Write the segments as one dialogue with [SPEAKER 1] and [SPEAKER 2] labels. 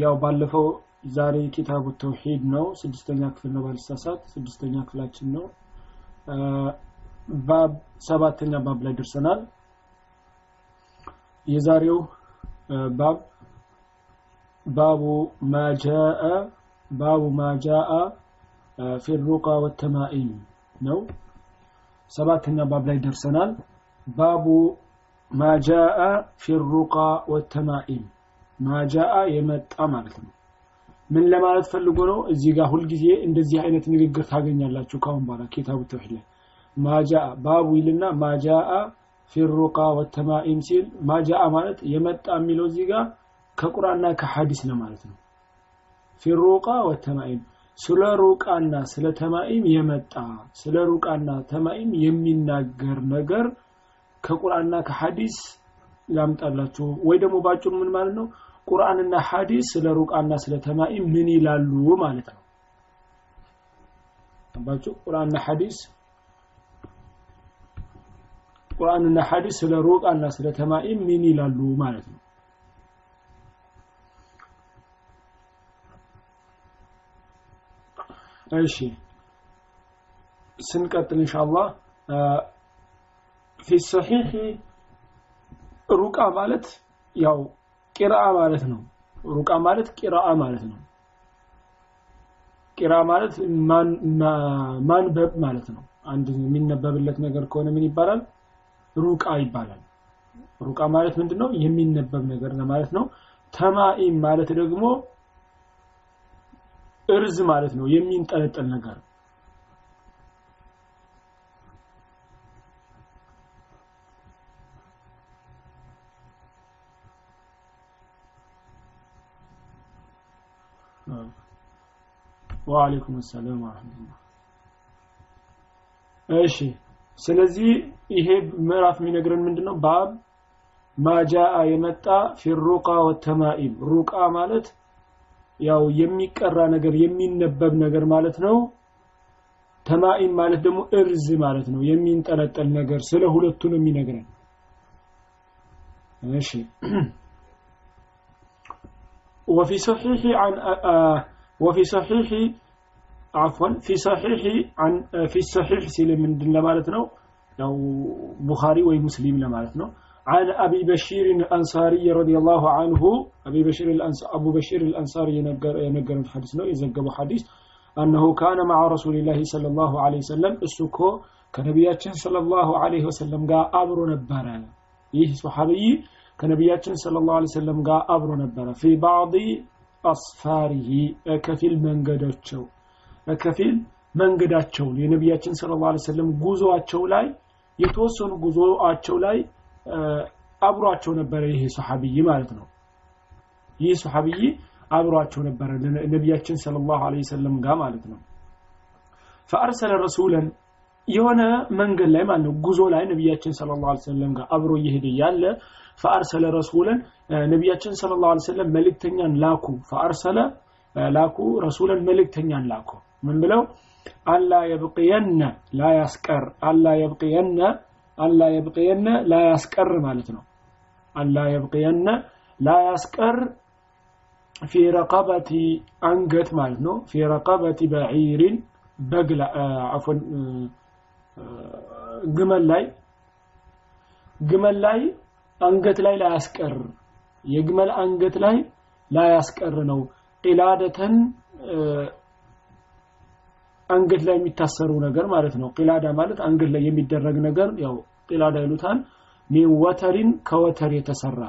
[SPEAKER 1] ያው ባለፈው ዛሬ ኪታቡ ተውሂድ ነው። ስድስተኛ ክፍል ነው ባልሳሳት። ስድስተኛ ክፍላችን ነው። ባብ ሰባተኛ ባብ ላይ ደርሰናል። የዛሬው ባብ ባቡ ማጃአ ባቡ ማጃአ ፊ ወተማኢም ነው። ሰባተኛ ባብ ላይ ደርሰናል። ባቡ ማጃአ ፊ ሩቃ ወተማኢም ማጃአ የመጣ ማለት ነው። ምን ለማለት ፈልጎ ነው? እዚህ ጋር ሁልጊዜ እንደዚህ አይነት ንግግር ታገኛላችሁ ካሁን በኋላ ኪታቡ ተውሂድ ላይ። ማጃአ ባቡ ይልና ማጃአ ፊሩቃ ወተማኢም ሲል ማጃአ ማለት የመጣ የሚለው እዚህ ጋር ከቁርአንና ከሐዲስ ነው ማለት ነው። ፊሩቃ ወተማኢም ስለ ሩቃና ስለ ተማኢም የመጣ ስለ ሩቃና ተማኢም የሚናገር ነገር ከቁርአንና ከሐዲስ ላምጣላችሁ ወይ ደግሞ ባጭሩ ምን ማለት ነው ቁርአንና ሐዲስ ስለ ሩቃና ስለ ተማኢም ምን ይላሉ ማለት ነው? ባጭሩ ቁርአንና ሐዲስ ቁርአንና ሐዲስ ስለ ሩቃና ስለ ተማኢም ምን ይላሉ ማለት ነው? እሺ ስንቀጥል ኢንሻአላህ ፊ ሰሒህ ሩቃ ማለት ያው ቂራአ ማለት ነው። ሩቃ ማለት ቂራአ ማለት ነው። ቂራ ማለት ማንበብ ማለት ነው። አንድ የሚነበብለት ነገር ከሆነ ምን ይባላል? ሩቃ ይባላል። ሩቃ ማለት ምንድነው? የሚነበብ ነገር ማለት ነው። ተማኢም ማለት ደግሞ እርዝ ማለት ነው። የሚንጠለጠል ነገር ወአለይኩም ሰላም ወራህመቱላህ እሺ ስለዚህ ይሄ ምዕራፍ የሚነግረን ምንድነው ባብ ማጃአ የመጣ ፊሩቃ ወተማኢም ሩቃ ማለት ያው የሚቀራ ነገር የሚነበብ ነገር ማለት ነው ተማኢም ማለት ደግሞ እርዝ ማለት ነው የሚንጠለጠል ነገር ስለ ሁለቱ ነው የሚነግረን እሺ وفي صحيح عن وفي صحيح عفوا في صحيح عن في الصحيح سلم من لمالتنا لو بخاري ومسلم لمالتنا عن أبي بشير الأنصاري رضي الله عنه أبي بشير الأنصار أبو بشير الأنصاري ينقر ينقر الحديث نو يزقب حديث أنه كان مع رسول الله صلى الله عليه وسلم السكو كنبياتنا صلى الله عليه وسلم قال أبر نبرا ይህ ሶሐቢይ ከነቢያችን ሰለላሁ ዐለይሂ ወሰለም ጋር አብሮ ነበረ ፊ ባዕድ አስፋሪሂ ከፊል መንገዳቸው ከፊል መንገዳቸውን የነቢያችን ሰለላሁ ዐለይሂ ወሰለም ጉዞአቸው ላይ የተወሰኑ ጉዞአቸው ላይ አብሯቸው ነበረ ይሄ ሶሐቢይ ማለት ነው። ይህ ሶሐቢይ አብሯቸው ነበረ ነቢያችን ሰለላሁ ዐለይሂ ወሰለም ጋር ማለት ነው። ፈአርሰለ ረሱለን የሆነ መንገድ ላይ ማለት ነው ጉዞ ላይ ነቢያችን ሰለላሁ ዐለይሂ ወሰለም ጋር አብሮ እየሄደ ያለ ፈአርሰለ ረሱለን ነቢያችን ሰለላሁ ዐለይሂ ወሰለም መልእክተኛን ላኩ ፈአርሰለ ላኩ ረሱለን መልእክተኛን ላኩ ምን ብለው አላ የብቅየነ ላ ያስቀር አላ የብቅየነ አላ የብቅየነ ላ ያስቀር ማለት ነው. አላ የብቅየነ ላ ያስቀር ፊ ረቀበቲ አንገት ማለት ነው. ፊ ረቀበቲ በዒሪን አፎን ግመል ላይ ግመል ላይ አንገት ላይ ላያስቀር የግመል አንገት ላይ ላያስቀር ነው። ቂላደተን አንገት ላይ የሚታሰሩ ነገር ማለት ነው። ቂላዳ ማለት አንገት ላይ የሚደረግ ነገር ያው ቂላዳ ይሉታል። ሚን ወተሪን ከወተር የተሰራ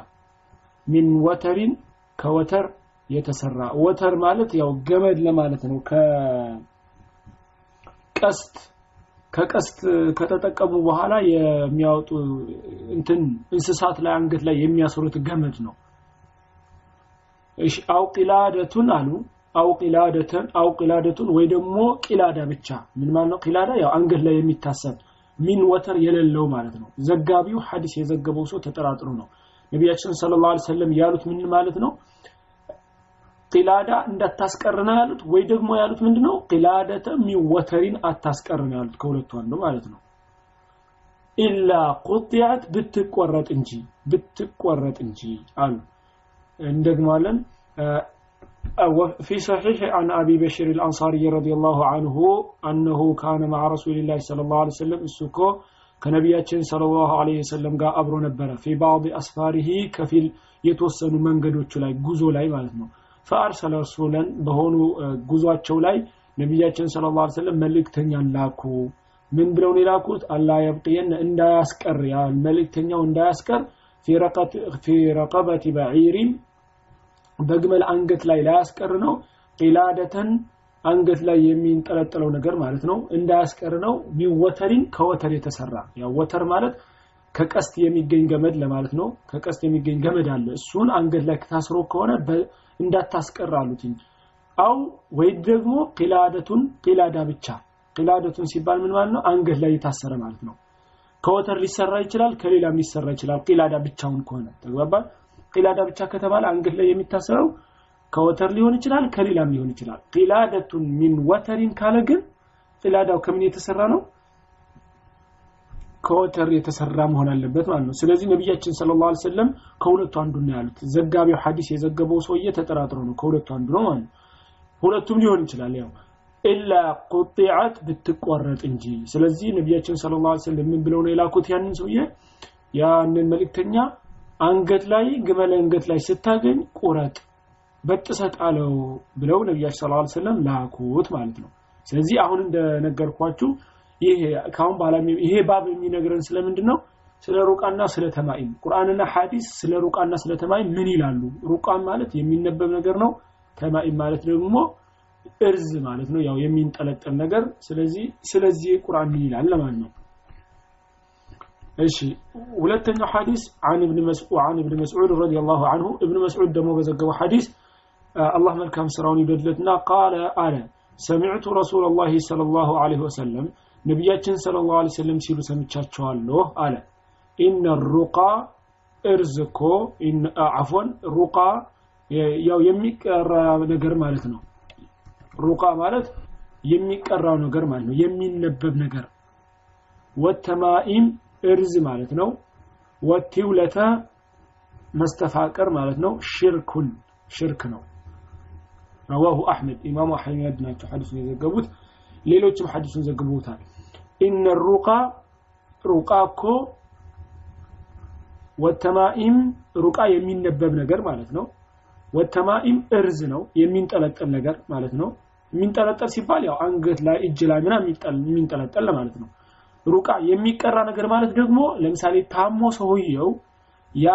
[SPEAKER 1] ሚን ወተሪን ከወተር የተሰራ። ወተር ማለት ያው ገመድ ለማለት ነው። ከቀስት ከቀስት ከተጠቀሙ በኋላ የሚያወጡ እንትን እንስሳት ላይ አንገት ላይ የሚያስሩት ገመድ ነው። እሺ አው ቂላደቱን አሉ። አው ቂላደተን አው ቂላደቱን ወይ ደግሞ ቂላዳ ብቻ። ምን ማለት ነው? ቂላዳ ያው አንገት ላይ የሚታሰር ሚን ወተር የሌለው ማለት ነው። ዘጋቢው ሐዲስ የዘገበው ሰው ተጠራጥሮ ነው። ነቢያችን ሰለላሁ ዐለይሂ ወሰለም ያሉት ምን ማለት ነው ቂላዳ እንዳታስቀርና ያሉት ወይ ደግሞ ያሉት ምንድነው ቂላደተ ሚወተሪን አታስቀርና ያሉት ከሁለቱ አንዱ ማለት ነው ኢላ ቁጥያት ብትቆረጥ እንጂ ብትቆረጥ እንጂ አሉ እንደግማለን في صحيح عن أبي بشر الأنصاري رضي الله عنه أنه كان مع رسول الله صلى الله عليه وسلم السكو كنبياتين صلى الله عليه وسلم قال أبرو نبرة في بعض أسفاره كفيل يتوسن من قدوش لاي قزو لاي ፈአርሰለ ረሱለን በሆኑ ጉዟቸው ላይ ነቢያችን ስለ ላ ስለም መልእክተኛን ላኩ። ምን ብለው ነው የላኩት? አላ የብቅየን እንዳያስቀር መልእክተኛው እንዳያስቀር ፊ ረቀበት በዒሪን በግመል አንገት ላይ ላያስቀር ነው። ቂላደተን አንገት ላይ የሚንጠለጠለው ነገር ማለት ነው። እንዳያስቀር ነው። ሚወተሪን ከወተር የተሰራ ያው ወተር ማለት ከቀስት የሚገኝ ገመድ ለማለት ነው። ከቀስት የሚገኝ ገመድ አለ። እሱን አንገት ላይ ታስሮ ከሆነ እንዳታስቀር አሉትኝ አው ወይ ደግሞ ቂላደቱን ቂላዳ ብቻ። ቂላደቱን ሲባል ምን ማለት ነው? አንገት ላይ የታሰረ ማለት ነው። ከወተር ሊሰራ ይችላል ከሌላም ሊሰራ ይችላል። ቂላዳ ብቻውን ከሆነ ተግባባ ቂላዳ ብቻ ከተባለ አንገት ላይ የሚታሰረው ከወተር ሊሆን ይችላል ከሌላም ሊሆን ይችላል። ቂላደቱን ሚን ወተሪን ካለ ግን ቂላዳው ከምን የተሰራ ነው ከወተር የተሰራ መሆን አለበት ማለት ነው። ስለዚህ ነቢያችን ሰለላሁ ዐለይሂ ወሰለም ከሁለቱ አንዱ ነው ያሉት። ዘጋቢው ሐዲስ የዘገበው ሰውዬ ተጠራጥሮ ነው ከሁለቱ አንዱ ነው ማለት ነው። ሁለቱም ሊሆን ይችላል ያው ኢላ ቁጢዐት ብትቆረጥ እንጂ። ስለዚህ ነቢያችን ሰለላሁ ዐለይሂ ወሰለም ምን ብለው ነው የላኩት? ያንን ሰውዬ ያንን መልእክተኛ አንገት ላይ ግመል አንገት ላይ ስታገኝ ቁረጥ በጥሰት አለው ብለው ነቢያችን ሰለላሁ ዐለይሂ ወሰለም ላኩት ማለት ነው። ስለዚህ አሁን እንደነገርኳችሁ ይሄ ካሁን በኋላ ይሄ ባብ የሚነግረን ስለምንድን ነው? ስለ ሩቃና ስለ ተማኢም። ቁርአንና ሐዲስ ስለ ሩቃና ስለ ተማኢም ምን ይላሉ? ሩቃ ማለት የሚነበብ ነገር ነው። ተማኢም ማለት ደግሞ እርዝ ማለት ነው፣ ያው የሚንጠለጠል ነገር። ስለዚህ ስለዚህ ቁርአን ምን ይላል ለማለት ነው። እሺ ሁለተኛው ሐዲስ አን ኢብኑ መስዑድ አን ኢብኑ መስዑድ ረዲየላሁ ዐንሁ ኢብኑ መስዑድ ደግሞ በዘገበው ሐዲስ አላህ መልካም ስራውን ይበድለትና ቃለ አለ ሰሚዕቱ ረሱላላሂ ሰለላሁ ዐለይሂ ወሰለም ነቢያችን ሰለላሁ ዐለይሂ ወሰለም ሲሉ ሰምቻቸዋለሁ አለ። ኢነ ሩቃ እርዝ እኮ አፎን ሩቃ ያው የሚቀራ ነገር ማለት ነው። ሩቃ ማለት የሚቀራው ነገር ማለት ነው። የሚነበብ ነገር። ወተማኢም እርዝ ማለት ነው። ወቲውለተ መስተፋቀር ማለት ነው። ሽርኩን ሽርክ ነው። ረዋሁ አሕመድ ኢማሙ አሕመድ ናቸው ሐዲሱን የዘገቡት ሌሎችም ሐዲሱን ዘግበውታል። ኢነ ሩቃ ሩቃ እኮ ወተማኢም ሩቃ የሚነበብ ነገር ማለት ነው። ወተማኢም እርዝ ነው የሚንጠለጠል ነገር ማለት ነው። የሚንጠለጠል ሲባል ያው አንገት ላይ እጅ ላይ ምናምን የሚንጠለጠል ማለት ነው። ሩቃ የሚቀራ ነገር ማለት ደግሞ ለምሳሌ ታሞ ሰውየው ያ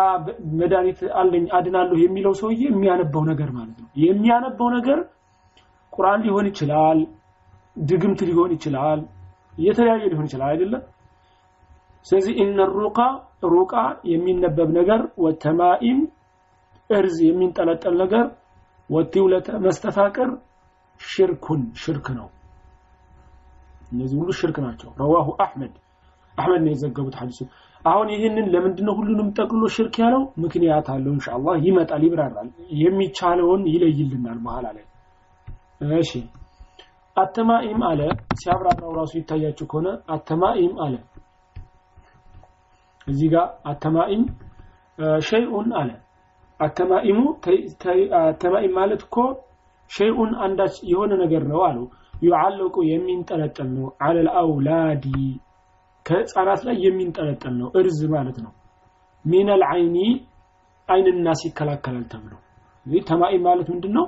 [SPEAKER 1] መድኃኒት አለኝ አድናለሁ የሚለው ሰውዬ የሚያነበው ነገር ማለት ነው። የሚያነበው ነገር ቁርአን ሊሆን ይችላል ድግምት ሊሆን ይችላል የተለያየ ሊሆን ይችላል አይደለም ስለዚህ ኢነ ሩቃ ሩቃ የሚነበብ ነገር ወተማኢም እርዝ የሚንጠለጠል ነገር ወቲውለተ መስተፋቅር ሽርኩን ሽርክ ነው። እነዚህ ሁሉ ሽርክ ናቸው። ረዋሁ አሕመድ። አሕመድ ነው የዘገቡት ሐዲሱ። አሁን ይህንን ለምንድነው ሁሉንም ጠቅሎ ሽርክ ያለው? ምክንያት አለው ኢንሻአላህ። ይመጣል ይብራራል የሚቻለውን ይለይልናል በኋላ ላይ እሺ አተማኢም አለ። ሲያብራራው ራሱ ይታያችሁ ከሆነ አተማኢም አለ። እዚህ ጋር አተማኢም ሸይኡን አለ። አተማኢሙ አተማኢም ማለት እኮ ሸይኡን አንዳች የሆነ ነገር ነው አሉ። ዩዓለቁ የሚንጠለጠል ነው። አለል አውላዲ ከህፃናት ላይ የሚንጠለጠል ነው። እርዝ ማለት ነው። ሚነል አይኒ አይንና ይከላከላል ተብሎ። ተማኢም ማለት ምንድን ነው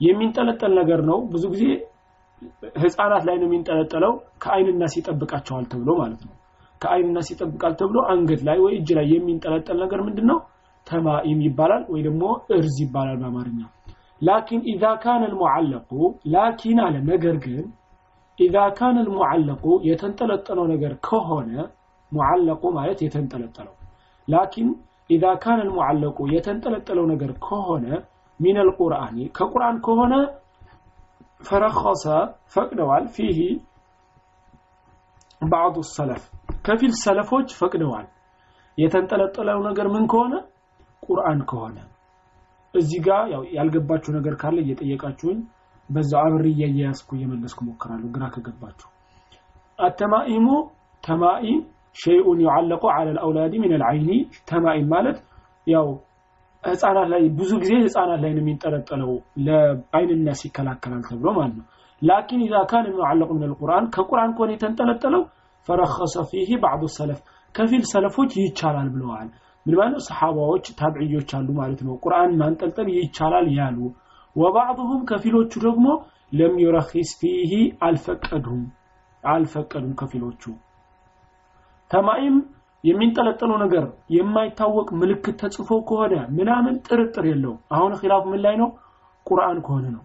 [SPEAKER 1] የሚንጠለጠል ነገር ነው። ብዙ ጊዜ ህፃናት ላይ ነው የሚንጠለጠለው። ከአይንና ይጠብቃቸዋል ተብሎ ማለት ነው። ከአይንና ይጠብቃል ተብሎ አንገት ላይ ወይ እጅ ላይ የሚንጠለጠል ነገር ምንድን ነው ተማኢም ይባላል ወይ ደግሞ እርዝ ይባላል በአማርኛ። ላኪን ኢዛ ካነ ልሙዓለቁ ላኪን አለ። ነገር ግን ኢዛ ካነ ልሙዓለቁ የተንጠለጠለው ነገር ከሆነ ሙዓለቁ ማለት የተንጠለጠለው። ላኪን ኢዛ ካነ ልሙዓለቁ የተንጠለጠለው ነገር ከሆነ ሚን አልቁርአኒ ከቁርአን ከሆነ ፈረኸሰ ፈቅደዋል። ፊሂ ባዕዱ ሰለፍ ከፊል ሰለፎች ፈቅደዋል። የተንጠለጠለው ነገር ምን ከሆነ? ቁርአን ከሆነ። እዚህ ጋር ያው ያልገባችሁ ነገር ካለ እየጠየቃችሁኝ በዛው አብሬ እያያያዝኩ እየመለስኩ ሞክራለሁ ግራ ከገባችሁ። አተማኢሙ ተማኢም ሸይኡን ዩዓለቁ ዐለ ልአውላዲ ምን አልዐይኒ ተማኢም ማለት ያው ህፃናት ላይ ብዙ ጊዜ ህፃናት ላይ ነው የሚንጠለጠለው ለአይንናስ ይከላከላል ተብሎ ማለት ነው። ላኪን ኢዛ ካን ሙዓለቁ ምን አልቁርአን ከቁርአን ከሆነ የተንጠለጠለው ፈረኸሰ ፊህ ባዕዱ ሰለፍ ከፊል ሰለፎች ይቻላል ብለዋል። ምን ማለት ሰሓባዎች ታብዕዮች አሉ ማለት ነው። ቁርአን ማንጠልጠል ይቻላል ያሉ وبعضهم ከፊሎቹ ደግሞ لم يرخص فيه አልፈቀዱም አልፈቀዱም ከፊሎቹ። تمائم የሚንጠለጠለው ነገር የማይታወቅ ምልክት ተጽፎ ከሆነ ምናምን ጥርጥር የለው አሁን خلاف ምን ላይ ነው? ቁርአን ከሆነ ነው።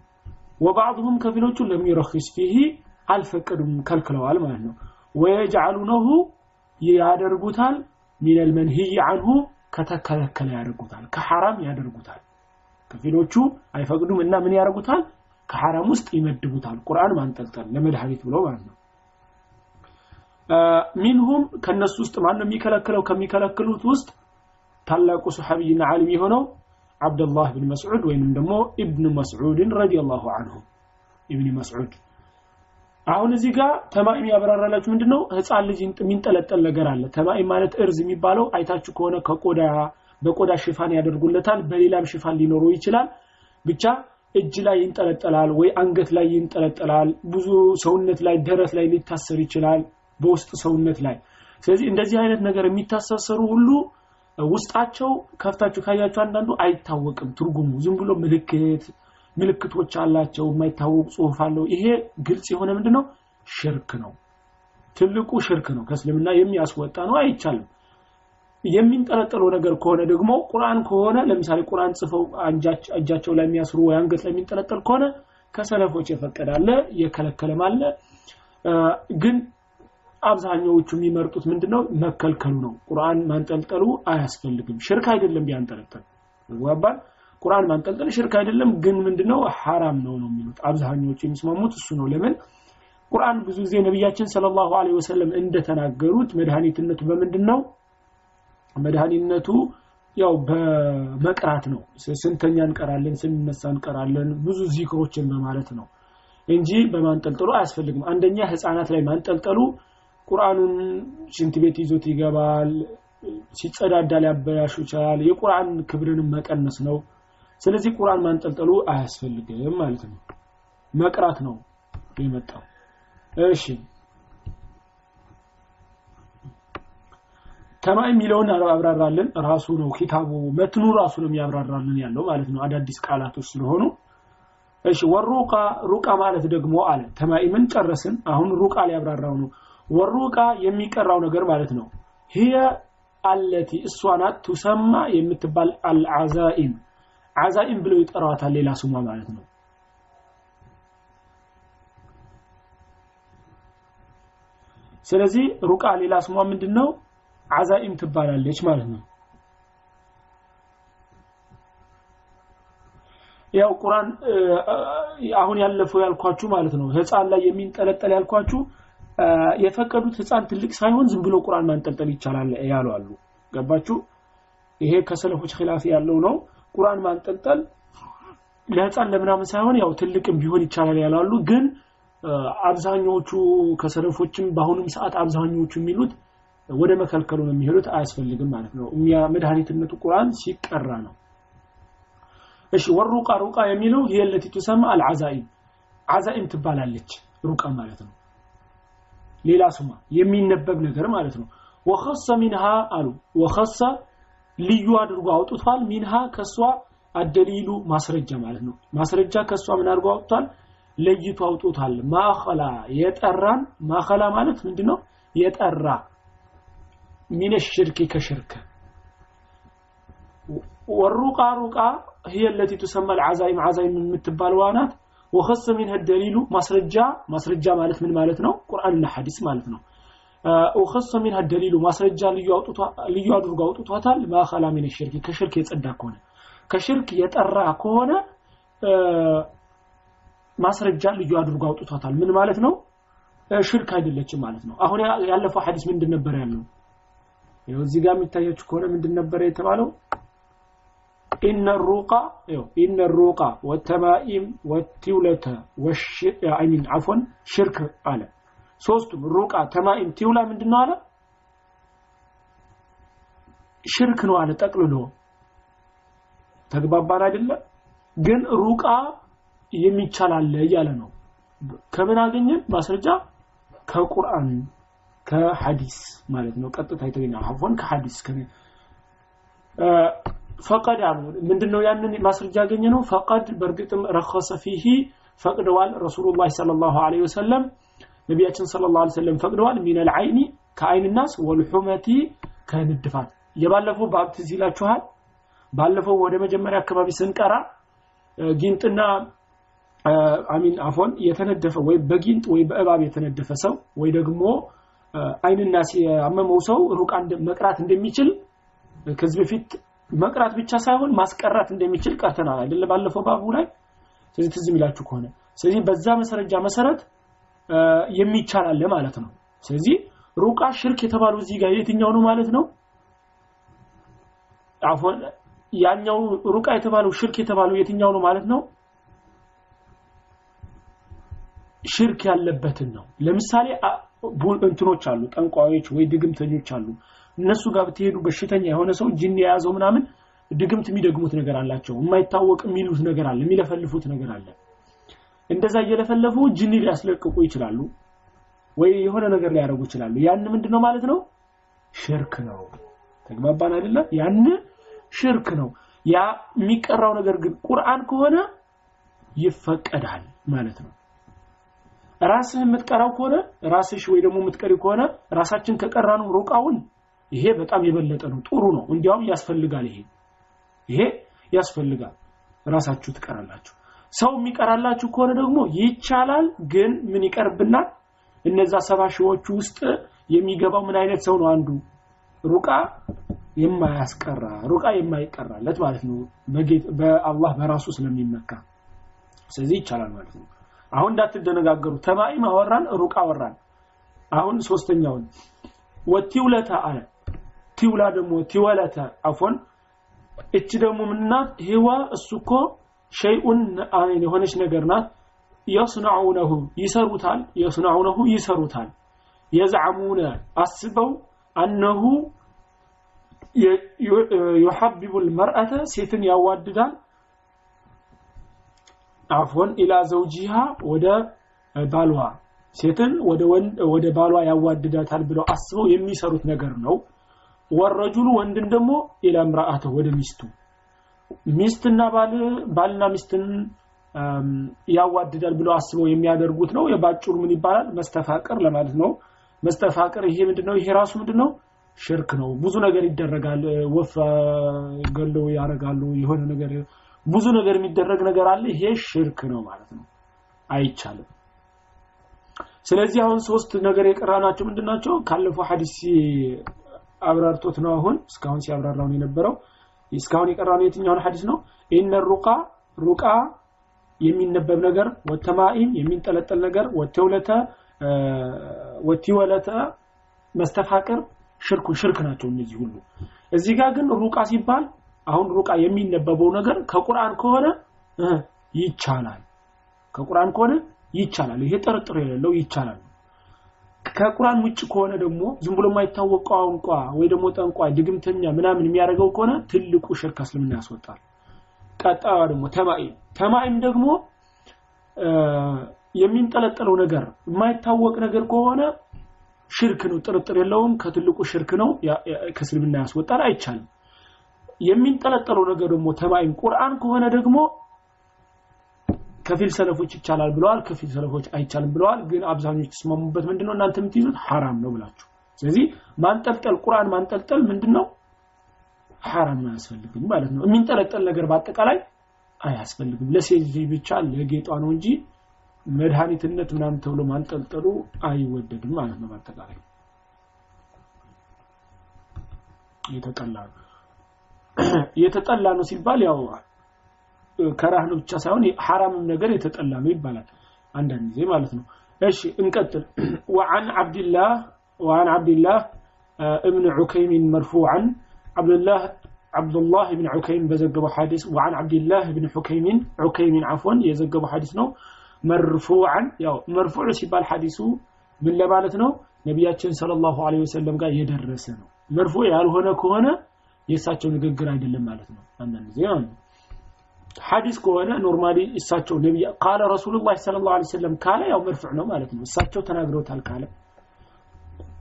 [SPEAKER 1] وبعضهم ከፊሎቹ لم يرخص فيه አልፈቀዱም ከልክለዋል ማለት ነው። ወየጅዓሉነሁ ያደርጉታል ሚን አልመንህይ አንሁ ከተከለከለ ያደርጉታል ከሐራም ያደርጉታል። ከፊሎቹ አይፈቅዱም እና ምን ያደርጉታል? ከሐራም ውስጥ ይመድቡታል። ቁርአን ማንጠልጠል ለመድኃኒት ብሎ ማለት ነው ሚንሁም ከነሱ ውስጥ ማን ነው የሚከለክለው? ከሚከለክሉት ውስጥ ታላቁ ሰሐቢይና ዓሊም የሆነው አብደላህ ብን መስዑድ ወይንም ደግሞ ኢብኑ መስዑድን ረዲየላሁ አንሁ። ኢብኒ መስዑድ አሁን እዚህ ጋር ተማኢም ያብራራላችሁ ምንድነው? ህፃን ልጅ የሚንጠለጠል ነገር አለ። ተማኢም ማለት እርዝ የሚባለው አይታችሁ ከሆነ ከቆዳ በቆዳ ሽፋን ያደርጉለታል በሌላም ሽፋን ሊኖረው ይችላል። ብቻ እጅ ላይ ይንጠለጠላል ወይ አንገት ላይ ይንጠለጠላል ብዙ ሰውነት ላይ ደረት ላይ ሊታሰር ይችላል በውስጥ ሰውነት ላይ። ስለዚህ እንደዚህ አይነት ነገር የሚታሳሰሩ ሁሉ ውስጣቸው ከፍታችሁ ካያችሁ አንዳንዱ አይታወቅም ትርጉሙ። ዝም ብሎ ምልክት ምልክቶች አላቸው የማይታወቅ ጽሁፍ አለው። ይሄ ግልጽ የሆነ ምንድነው? ሽርክ ነው። ትልቁ ሽርክ ነው። ከእስልምና የሚያስወጣ ነው አይቻልም። የሚንጠለጠለው ነገር ከሆነ ደግሞ ቁርአን ከሆነ ለምሳሌ ቁርአን ጽፈው እጃቸው ላይ የሚያስሩ ወይ አንገት ላይ የሚንጠለጠል ከሆነ ከሰለፎች የፈቀዳለ የከለከለም አለ። ግን አብዛኛዎቹ የሚመርጡት ምንድነው? መከልከሉ ነው። ቁርአን ማንጠልጠሉ አያስፈልግም። ሽርክ አይደለም ቢያንጠለጠል ይዋባል ቁርአን ማንጠልጠል ሽርክ አይደለም ግን ምንድነው? ሐራም ነው ነው የሚሉት። አብዛኛዎቹ የሚስማሙት እሱ ነው። ለምን? ቁርአን ብዙ ጊዜ ነቢያችን ሰለላሁ ዐለይሂ ወሰለም እንደተናገሩት መድኃኒትነቱ በምንድነው? መድኃኒትነቱ ያው በመቅራት ነው። ስንተኛ እንቀራለን ስንነሳ እንቀራለን ብዙ ዚክሮችን በማለት ነው። እንጂ በማንጠልጠሉ አያስፈልግም። አንደኛ ህፃናት ላይ ማንጠልጠሉ ቁርአኑን ሽንት ቤት ይዞት ይገባል ሲጸዳዳ ሊያበላሹ ይችላል። የቁርአን ክብርንም መቀነስ ነው። ስለዚህ ቁርአን ማንጠልጠሉ አያስፈልግም ማለት ነው። መቅራት ነው የመጣው። እሺ። ተማይ የሚለውን አብራራልን። ራሱ ነው ኪታቡ መትኑ ራሱ ነው የሚያብራራልን ያለው ማለት ነው። አዳዲስ ቃላቶች ስለሆኑ። እሺ። ወሩቃ ሩቃ ማለት ደግሞ አለ። ተማኢምን ጨረስን። አሁን ሩቃ ሊያብራራው ነው ወሩቃ የሚቀራው ነገር ማለት ነው። هي አለቲ እሷ ናት ቱሰማ የምትባል አልዓዛኢም። ዓዛኢም ብለው ይጠራዋታል ሌላ ስሟ ማለት ነው። ስለዚህ ሩቃ ሌላ ስሟ ምንድነው? ዓዛኢም ትባላለች ማለት ነው። ያው ቁርአን አሁን ያለፈው ያልኳችሁ ማለት ነው ህፃን ላይ የሚንጠለጠል ያልኳችሁ የፈቀዱት ህፃን ትልቅ ሳይሆን ዝም ብሎ ቁርአን ማንጠልጠል ይቻላል ያሉ አሉ። ገባችሁ? ይሄ ከሰለፎች ኺላፍ ያለው ነው። ቁርአን ማንጠልጠል ለህፃን ለምናምን ሳይሆን ያው ትልቅም ቢሆን ይቻላል ያላሉ። ግን አብዛኛዎቹ ከሰለፎችም በአሁኑም ሰዓት አብዛኛዎቹ የሚሉት ወደ መከልከሉ ነው የሚሄዱት። አያስፈልግም ማለት ነው። መድኃኒትነቱ ቁርአን ሲቀራ ነው። እሺ ወሩቃ ሩቃ የሚለው የለቲ ቱሰማ አልዓዛኢም አዛኢም ትባላለች ሩቃ ማለት ነው። ሌላ ስሟ የሚነበብ ነገር ማለት ነው ወኸሰ ሚንሃ አሉ ወኸሰ ልዩ አድርጎ አውጥቷል ሚንሃ ከሷ አደሊሉ ማስረጃ ማለት ነው ማስረጃ ከሷ ምን አድርጎ አውጥቷል ለይቶ አውጥቷል ማኸላ የጠራን ማኸላ ማለት ምንድነው የጠራ ሚን ሽርክ ከሽርክ ወሩቃ ሩቃ هي التي تسمى العزائم عزائم የምትባል ዋናት ወኸሰ ሚንህ ደሊሉ ማስረጃ ማስረጃ ማለት ምን ማለት ነው? ቁርአንና ሐዲስ ማለት ነው። ወኸሰ ሚንህ ደሊሉ ማስረጃ ልዩ አድርጎ አውጥቷታል። ማኸላ ሚን ሽርክ ከሽርክ የጸዳ ከሆነ። ከሽርክ የጠራ ከሆነ ማስረጃ ልዩ አድርጎ አውጥቷታል። ምን ማለት ነው? ሽርክ አይደለችም ማለት ነው። አሁን ያለፈው ሐዲስ ምንድን ነበር ያለው? እዚህ ጋር የሚታያችሁ ከሆነ ምንድን ነበር የተባለው? ኢነ ሩቃ ኢነ ሩቃ ወተማኢም ወቲውለተ ሚን አፎን ሽርክ አለ። ሶስቱም ሩቃ ተማኢም ቲውላ ምንድን ነው አለ? ሽርክ ነው አለ ጠቅልሎ። ተግባባን አይደለ? ግን ሩቃ የሚቻላለ እያለ ነው። ከምን አገኘን? ማስረጃ ከቁርአን ከሐዲስ ማለት ነው። ቀጥታ የተገኘ አፎን ከሐዲስ ፈቀድ አሉ። ምንድነው ያንን ማስረጃ ያገኘ ነው ፈቀድ በእርግጥም ረኸሰ ፊሂ ፈቅደዋል። ረሱሉላህ ሰለላሁ ዐለይሂ ወሰለም ነቢያችን ሰለላሁ ዐለይሂ ወሰለም ፈቅደዋል። ሚነል አይኒ ከአይን ናስ ወልሑመቲ ከንድፋት። የባለፈው ባብ ትዝ ይላችኋል? ባለፈው ወደ መጀመሪያ አካባቢ ስንቀራ ጊንጥና አሚን አፎን የተነደፈ ወይ በጊንጥ ወይ በእባብ የተነደፈ ሰው ወይ ደግሞ አይንና ያመመው ሰው ሩቃ መቅራት እንደሚችል ከዚህ በፊት መቅራት ብቻ ሳይሆን ማስቀራት እንደሚችል ቀርተናል አይደለ? ባለፈው ባቡ ላይ ስለዚህ ትዝ የሚላችሁ ከሆነ። ስለዚህ በዛ መሰረጃ መሰረት የሚቻል አለ ማለት ነው። ስለዚህ ሩቃ ሽርክ የተባለው እዚህ ጋር የትኛው ነው ማለት ነው? አፎን ያኛው ሩቃ የተባለው ሽርክ የተባለው የትኛው ነው ማለት ነው? ሽርክ ያለበትን ነው። ለምሳሌ እንትኖች አሉ ጠንቋዮች ወይ ድግምተኞች አሉ እነሱ ጋር ብትሄዱ በሽተኛ የሆነ ሰው ጅን የያዘው ምናምን ድግምት የሚደግሙት ነገር አላቸው የማይታወቅ የሚሉት ነገር አለ የሚለፈልፉት ነገር አለ። እንደዛ እየለፈለፉ ጅን ሊያስለቅቁ ይችላሉ ወይ የሆነ ነገር ሊያደርጉ ይችላሉ። ያን ምንድነው ማለት ነው? ሽርክ ነው። ተግባባን አይደለ? ያን ሽርክ ነው። ያ የሚቀራው ነገር ግን ቁርአን ከሆነ ይፈቀዳል ማለት ነው። ራስህ የምትቀራው ከሆነ ራስሽ ወይ ደግሞ የምትቀሪ ከሆነ ራሳችን ከቀራ ነው ሩቃውን ይሄ በጣም የበለጠ ነው ጥሩ ነው። እንዲያውም ያስፈልጋል ይሄ። ይሄ ያስፈልጋል። ራሳችሁ ትቀራላችሁ። ሰው የሚቀራላችሁ ከሆነ ደግሞ ይቻላል ግን ምን ይቀርብናል? እነዛ ሰባ ሺዎቹ ውስጥ የሚገባው ምን አይነት ሰው ነው? አንዱ ሩቃ የማያስቀራ ሩቃ የማይቀራለት ማለት ነው። በአላህ በራሱ ስለሚመካ። ስለዚህ ይቻላል ማለት ነው። አሁን እንዳትደነጋገሩ። ተማኢም አወራን ሩቃ አወራን። አሁን ሶስተኛውን ወቲውለተ አለ ቲውላ ደግሞ ቲወለተ አፎን እቺ ደግሞ ምናት ህዋ እሱ እኮ ሸይኡን አይን የሆነች ነገር ናት። የስነዑነሁ ይሰሩታል የስነዑነሁ ይሰሩታል። የዝዓሙነ አስበው አነሁ ዩሐቢቡ ልመርአተ ሴትን ያዋድዳል። አፎን ኢላ ዘውጂሃ ወደ ባልዋ ሴትን ወደ ባሏ ያዋድዳታል ብለው አስበው የሚሰሩት ነገር ነው ወረጁሉ ወንድን ደግሞ ኢላ ምራአተ ወደ ሚስቱ። ሚስትና ባል ባልና ሚስትን ያዋድዳል ብለው አስበው የሚያደርጉት ነው። የባጭሩ ምን ይባላል? መስተፋቅር ለማለት ነው። መስተፋቅር ይሄ ምንድነው? ይሄ ራሱ ምንድነው? ሽርክ ነው። ብዙ ነገር ይደረጋል። ወፍ ገለው ያረጋሉ። የሆነ ነገር ብዙ ነገር የሚደረግ ነገር አለ። ይሄ ሽርክ ነው ማለት ነው። አይቻልም። ስለዚህ አሁን ሶስት ነገር የቀራናቸው ምንድናቸው ካለፈው ሐዲስ አብራርቶት ነው አሁን እስካሁን ሲያብራራው ነው የነበረው። እስካሁን የቀራነው የትኛውን ሐዲስ ነው? ኢነ ሩቃ ሩቃ የሚነበብ ነገር ወተማኢም የሚንጠለጠል ነገር ወተውለተ ወቲወለተ መስተፋቅር ሽርኩ ሽርክ ናቸው እነዚህ ሁሉ። እዚህ ጋር ግን ሩቃ ሲባል አሁን ሩቃ የሚነበበው ነገር ከቁርአን ከሆነ ይቻላል። ከቁርአን ከሆነ ይቻላል። ይሄ ጥርጥር የሌለው ይቻላል ከቁርአን ውጭ ከሆነ ደግሞ ዝም ብሎ የማይታወቅ ቋንቋ ወይ ደግሞ ጠንቋ ድግምተኛ ምናምን የሚያደርገው ከሆነ ትልቁ ሽርክ እስልምና ያስወጣል። ቀጣዋ ደግሞ ተማኢም። ተማኢም ደግሞ የሚንጠለጠለው ነገር የማይታወቅ ነገር ከሆነ ሽርክ ነው ጥርጥር የለውም ከትልቁ ሽርክ ነው ከእስልምና ያስወጣል አይቻልም። የሚንጠለጠለው ነገር ደግሞ ተማኢም ቁርአን ከሆነ ደግሞ ከፊል ሰለፎች ይቻላል ብለዋል ከፊል ሰለፎች አይቻልም ብለዋል። ግን አብዛኞች ተስማሙበት ምንድነው? እናንተ የምትይዙት ሐራም ነው ብላችሁ። ስለዚህ ማንጠልጠል ቁርአን ማንጠልጠል ምንድነው? ሐራም አያስፈልግም ማለት ነው። የሚንጠለጠል ነገር በአጠቃላይ አያስፈልግም። ለሴት ብቻ ለጌጧ ነው እንጂ መድኃኒትነት ምናምን ተብሎ ማንጠልጠሉ አይወደድም ማለት ነው በአጠቃላይ። የተጠላ ነው። የተጠላ ነው ሲባል ያው ከራህ ነው ብቻ ሳይሆን ሐራምም ነገር የተጠላ ነው ይባላል አንዳንድ ጊዜ ማለት ነው እሺ እንቀጥል وعن عبد الله وعن عبد الله ابن عكيم مرفوعا عبد الله عبد الله بن عكيم بزقبه حديث وعن عبد الله بن حكيم عكيم عفوا يزقبه حديث ነው مرفوعا ያው مرفوع ሲባል ሐዲሱ ምን ለማለት ነው ነቢያችን ሰለላሁ ዐለይሂ ወሰለም ጋር የደረሰ ነው መርፎ ያልሆነ ከሆነ የእሳቸው ንግግር አይደለም ማለት ነው አንዳንድ ጊዜ ማለት ነው ሐዲስ ከሆነ normally እሳቸው ነብይ قال رسول الله صلى الله عليه وسلم ካለ ያው مرفوع ነው ማለት ነው። እሳቸው ተናግረውታል ካለ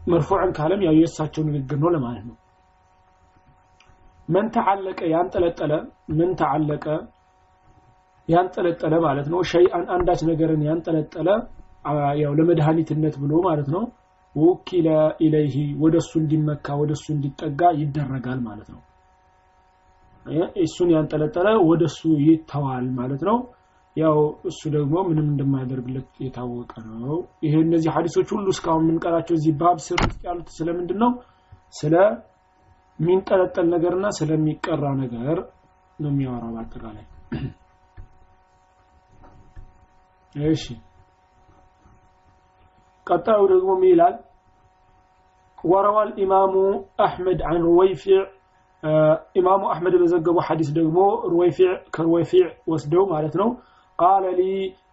[SPEAKER 1] مرفوعا ካለም ያው የእሳቸው ንግግር ነው ለማለት ነው። መን ተዓለቀ ያንጠለጠለ ምን ተዓለቀ ያንጠለጠለ ማለት ነው። ሸይአን አንዳች ነገርን ያንጠለጠለ ያው ለመድኃኒትነት ብሎ ማለት ነው። ወኪለ ኢለይሂ ወደሱ እንዲመካ ወደሱ እንዲጠጋ ይደረጋል ማለት ነው። እሱን ያንጠለጠለ ወደሱ ይተዋል ማለት ነው። ያው እሱ ደግሞ ምንም እንደማያደርግለት የታወቀ ነው። ይሄ እነዚህ ሐዲሶች ሁሉ እስካሁን የምንቀራቸው እዚህ ባብ ስር ውስጥ ያሉት ስለምንድን ነው? ስለ የሚንጠለጠል ነገርና ስለሚቀራ ነገር ነው የሚያወራው በአጠቃላይ። እሺ ቀጣዩ ደግሞ ምን ይላል? وروى الإمام أحمد عن رويفع ኢማሙ አሕመድ በዘገቡ ሐዲስ ደግሞ ሩወይፊዕ ከሩወይፊዕ ወስደው ማለት ነው ቃለ ሊ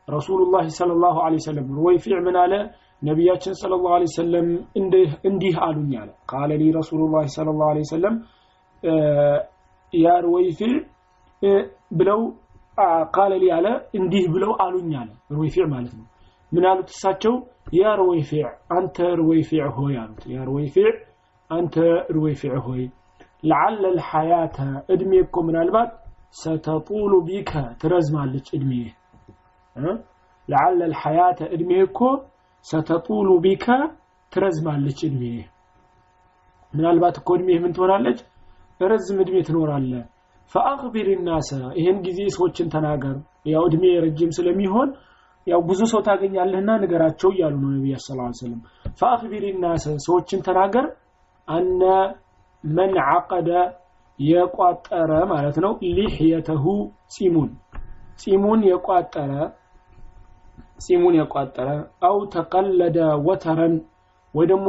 [SPEAKER 1] ረሱሉላህ ሰለላሁ ዐለይሂ ወሰለም ሩወይፊዕ ምን አለ ነቢያችን ሰለላሁ ዐለይሂ ወሰለም እንዲህ አሉኝ አለ ቃለ ሊ ረሱሉላህ ሰለላሁ ዐለይሂ ወሰለም ያ ሩወይፊዕ ብለው ቃለ ሊ አለ እንዲህ ብለው አሉኝ አለ ሩወይፊዕ ማለት ነው ምን አሉት እሳቸው ያ ሩወይፊዕ አንተ ሩወይፊዕ ሆይ አሉት ያ ሩወይፊዕ አንተ ሩወይፊዕ ሆይ ለዓለ ልሐያተ እድሜ እኮ ምናልባት ሰተጡሉ ቢከ ትረዝማለች እድሜ ለዓለ ልሐያተ እድሜ እኮ ሰተጡሉ ቢከ ትረዝማለች እድሜ ምናልባት እኮ እድሜ ምን ትሆናለች? ረዝም እድሜ ትኖራለ ፈአክቢር ናሰ ይህን ጊዜ ሰዎችን ተናገር። ያው እድሜ ረጅም ስለሚሆን ያው ብዙ ሰው ታገኛለህና ንገራቸው እያሉ ነው ነቢያ ስ ሰለም ፈአክቢር ናሰ ሰዎችን ተናገር። አነ መን ዓቀደ የቋጠረ ማለት ነው። ሊሕየተሁ ጺሙን ጺሙን የቋጠረ ጺሙን የቋጠረ አው ተቀለደ ወተረን ወይ ደግሞ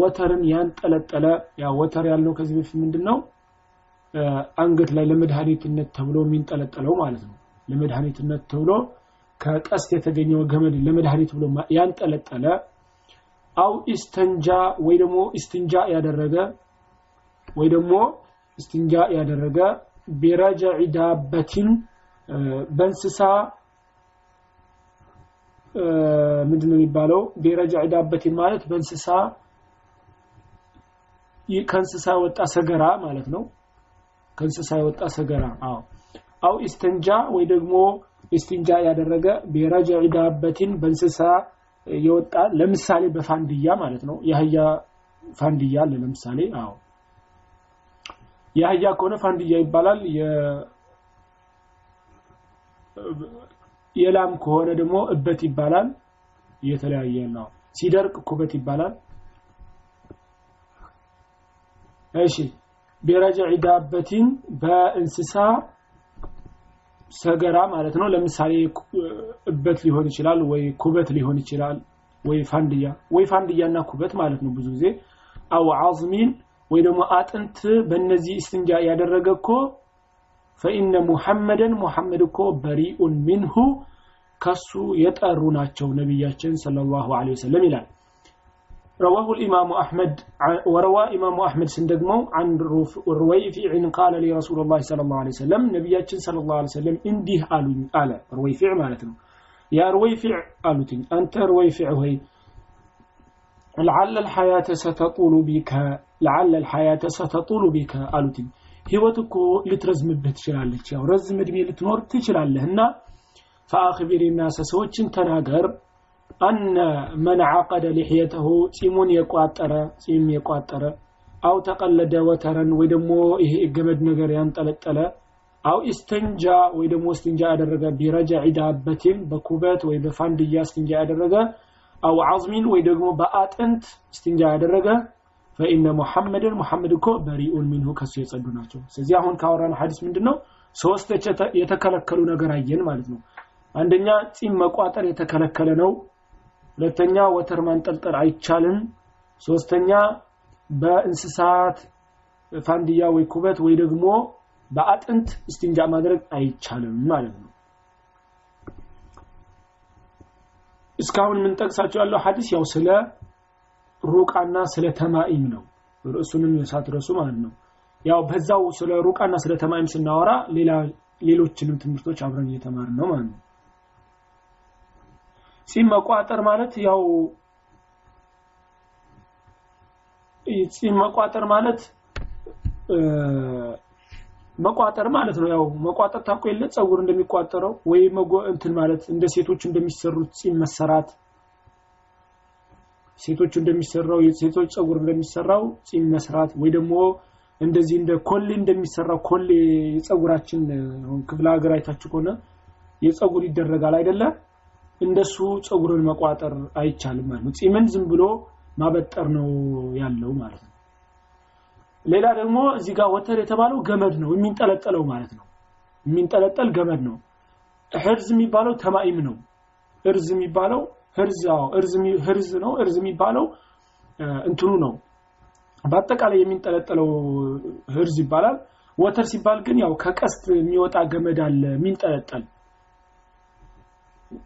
[SPEAKER 1] ወተርን ያንጠለጠለ። ያ ወተር ያልነው ከዚህ በፊት ምንድን ነው አንገት ላይ ለመድኃኒትነት ተብሎ የሚንጠለጠለው ማለት ነው። ለመድኃኒትነት ተብሎ ከቀስት የተገኘው ገመድ ለመድኃኒት ብሎ ያንጠለጠለ። አው ኢስተንጃ ወይ ደግሞ ኢስትንጃ ያደረገ ወይ ደግሞ እስትንጃ ያደረገ برجيع دابة በእንስሳ ምንድን ነው የሚባለው? برجيع دابة ማለት በእንስሳ ከእንስሳ የወጣ ሰገራ ማለት ነው። ከእንስሳ የወጣ ሰገራ አዎ። أو استنجى ወይ ደግሞ ኢስቲንጃ ያደረገ برجيع دابة በእንስሳ የወጣ ለምሳሌ በፋንድያ ማለት ነው። የአህያ ፋንድያ ለምሳሌ አዎ የአህያ ከሆነ ፋንድያ ይባላል። የላም ከሆነ ደግሞ እበት ይባላል። የተለያየ ነው። ሲደርቅ ኩበት ይባላል። እሺ ቢረጀዕ ዳበቲን በእንስሳ ሰገራ ማለት ነው። ለምሳሌ እበት ሊሆን ይችላል፣ ወይ ኩበት ሊሆን ይችላል፣ ወይ ፋንድያ ወይ ፋንድያና ኩበት ማለት ነው ብዙ ጊዜ አው አዝሚን ወይ ደግሞ አጥንት በእነዚህ እስትንጃ ያደረገ እኮ ፈኢነ ሙሐመደን ሙሐመድ እኮ በሪኡን ሚንሁ ከሱ የጠሩ ናቸው ነቢያችን ሰለላሁ ዐለይሂ ወሰለም ይላል። رواه الإمام أحمد وروى إمام أحمد سندقمو عن رويفع قال لي رسول الله صلى الله عليه وسلم نبياتنا صلى الله عليه وسلم انديه قالوا قال رويفع مالتنا يا رويفع قالوا أنت رويفع هي ለዓለ ልሐያተ ሰተጡሉ ቢከ ለዓለ ልሐያተ ሰተጡሉ ቢከ አሉትኝ ህይወት እኮ ልትረዝምብህ ትችላለች። ያው ረዝም እድሜ ልትኖር ትችላለህ። እና ፈአክቢር ናሰ ሰዎችን ተናገር። አነ መን ዓቀደ ልሕየተሁ ፂሙን የቋጠረ ፂም የቋጠረ አው ተቀለደ ወተረን ወይ ደግሞ ይሄ ገመድ ነገር ያንጠለጠለ أو استنجى ወይ ደግሞ እስትንጃ ያደረገ برجيع دابة በኩበት ወይ በፋንድያ እስትንጃ ያደረገ أو عظم ወይ ደግሞ በአጥንት እስትንጃ ያደረገ فإن محمدا ሙሐመድ እኮ بريء منه ከሱ የጸዱ ናቸው። ስለዚህ አሁን ካወራነው ሐዲስ ምንድን ነው? ሶስት የተከለከሉ ነገር አየን ማለት ነው። አንደኛ ጺም መቋጠር የተከለከለ ነው። ሁለተኛ وتر ማንጠልጠል አይቻልም። ሶስተኛ በእንስሳት ፋንድያ ወይ ኩበት ወይ ደግሞ በአጥንት እስቲንጃ ማድረግ አይቻልም ማለት ነው። እስካሁን የምንጠቅሳቸው ያለው ሐዲስ ያው ስለ ሩቃና ስለ ተማኢም ነው። ርዕሱንም ሳትረሱ ማለት ነው። ያው በዛው ስለ ሩቃና ስለ ተማኢም ስናወራ ሌሎችንም ትምህርቶች አብረን እየተማርን ነው ማለት ነው። ጺም መቋጠር ማለት ያው ጺም መቋጠር ማለት መቋጠር ማለት ነው። ያው መቋጠር ታውቁ የለ ጸጉር እንደሚቋጠረው ወይ እንትን ማለት እንደ ሴቶች እንደሚሰሩት ጺም መሰራት ሴቶቹ እንደሚሰራው የሴቶች ጸጉር እንደሚሰራው ጺም መስራት ወይ ደግሞ እንደዚህ እንደ ኮሌ እንደሚሰራው ኮሌ የጸጉራችን ክፍለ ሀገር አይታችሁ ከሆነ የጸጉር ይደረጋል አይደለ? እንደሱ ጸጉርን መቋጠር አይቻልም ማለት ነው። ጺምን ዝም ብሎ ማበጠር ነው ያለው ማለት ነው። ሌላ ደግሞ እዚህ ጋር ወተር የተባለው ገመድ ነው የሚንጠለጠለው ማለት ነው። የሚንጠለጠል ገመድ ነው። ህርዝ የሚባለው ተማኢም ነው። እርዝ የሚባለው ህርዝ ነው። እርዝ የሚባለው እንትኑ ነው። በአጠቃላይ የሚንጠለጠለው ህርዝ ይባላል። ወተር ሲባል ግን ያው ከቀስት የሚወጣ ገመድ አለ የሚንጠለጠል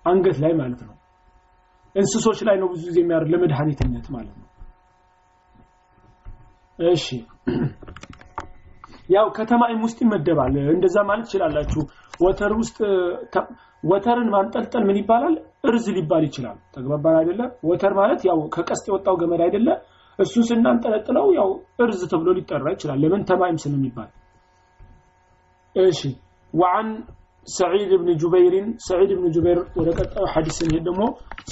[SPEAKER 1] አንገት ላይ ማለት ነው። እንስሶች ላይ ነው ብዙ ጊዜ የሚያደርግ ለመድኃኒትነት ማለት ነው። እሺ ያው ከተማይም ውስጥ ይመደባል። እንደዛ ማለት ይችላላችሁ። ወተር ውስጥ ወተርን ማንጠልጠል ምን ይባላል? እርዝ ሊባል ይችላል። ተግባባን አይደለ? ወተር ማለት ያው ከቀስት የወጣው ገመድ አይደለ? እሱን ስናንጠለጥለው ያው እርዝ ተብሎ ሊጠራ ይችላል። ለምን ተማይም ስለሚባል። እሺ ወአን ሰዒድ ብን ጁበይርን ሰዒድ ብን ጁበይር ወደ ቀጣዩ ሐዲስ ስንሄድ ደግሞ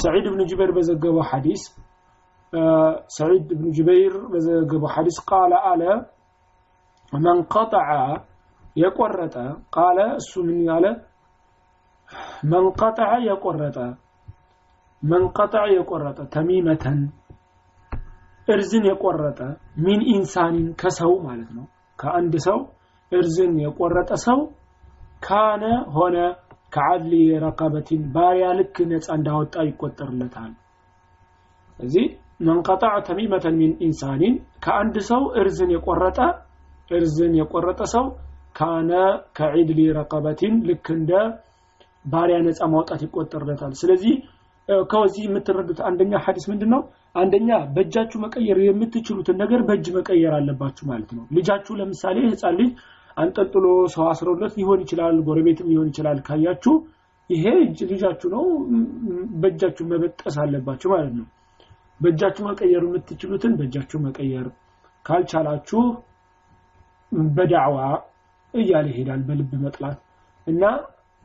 [SPEAKER 1] ሰዒድ ብን ጁበይር በዘገበው ሐዲስ سعيد بن جبير በዘገበው ሐዲስ قال አለ من قطع የቆረጠ ቃለ እሱ ምን ያለ من قطع የቆረጠ من قطع የቆረጠ ተሚመተን እርዝን የቆረጠ ሚን ኢንሳኒን ከሰው ማለት ነው ከአንድ ሰው እርዝን የቆረጠ ሰው ካነ ሆነ ከዓድሊ ረቀበቲን ባሪያ ልክ ነፃ እንዳወጣ ይቆጠርለታል እዚህ መንቀጣዕ ተሚመተን ሚን ኢንሳኒን ከአንድ ሰው እርዝን የቆረጠ እርዝን የቆረጠ ሰው كان كعدل رقبة ልክ እንደ ባሪያ ነፃ ማውጣት ይቆጠርለታል። ስለዚህ ከዚህ የምትረዱት አንደኛ ሐዲስ ምንድን ነው አንደኛ በእጃችሁ መቀየር የምትችሉትን ነገር በእጅ መቀየር አለባችሁ ማለት ነው። ልጃችሁ ለምሳሌ ህፃን ልጅ አንጠልጥሎ ሰው አስረውለት ሊሆን ይችላል ጎረቤትም ሊሆን ይችላል። ካያችሁ ይሄ ልጃችሁ ነው በእጃችሁ መበጠስ አለባችሁ ማለት ነው በእጃችሁ መቀየር የምትችሉትን በእጃችሁ መቀየር። ካልቻላችሁ በዳዕዋ እያለ ይሄዳል በልብ መጥላት። እና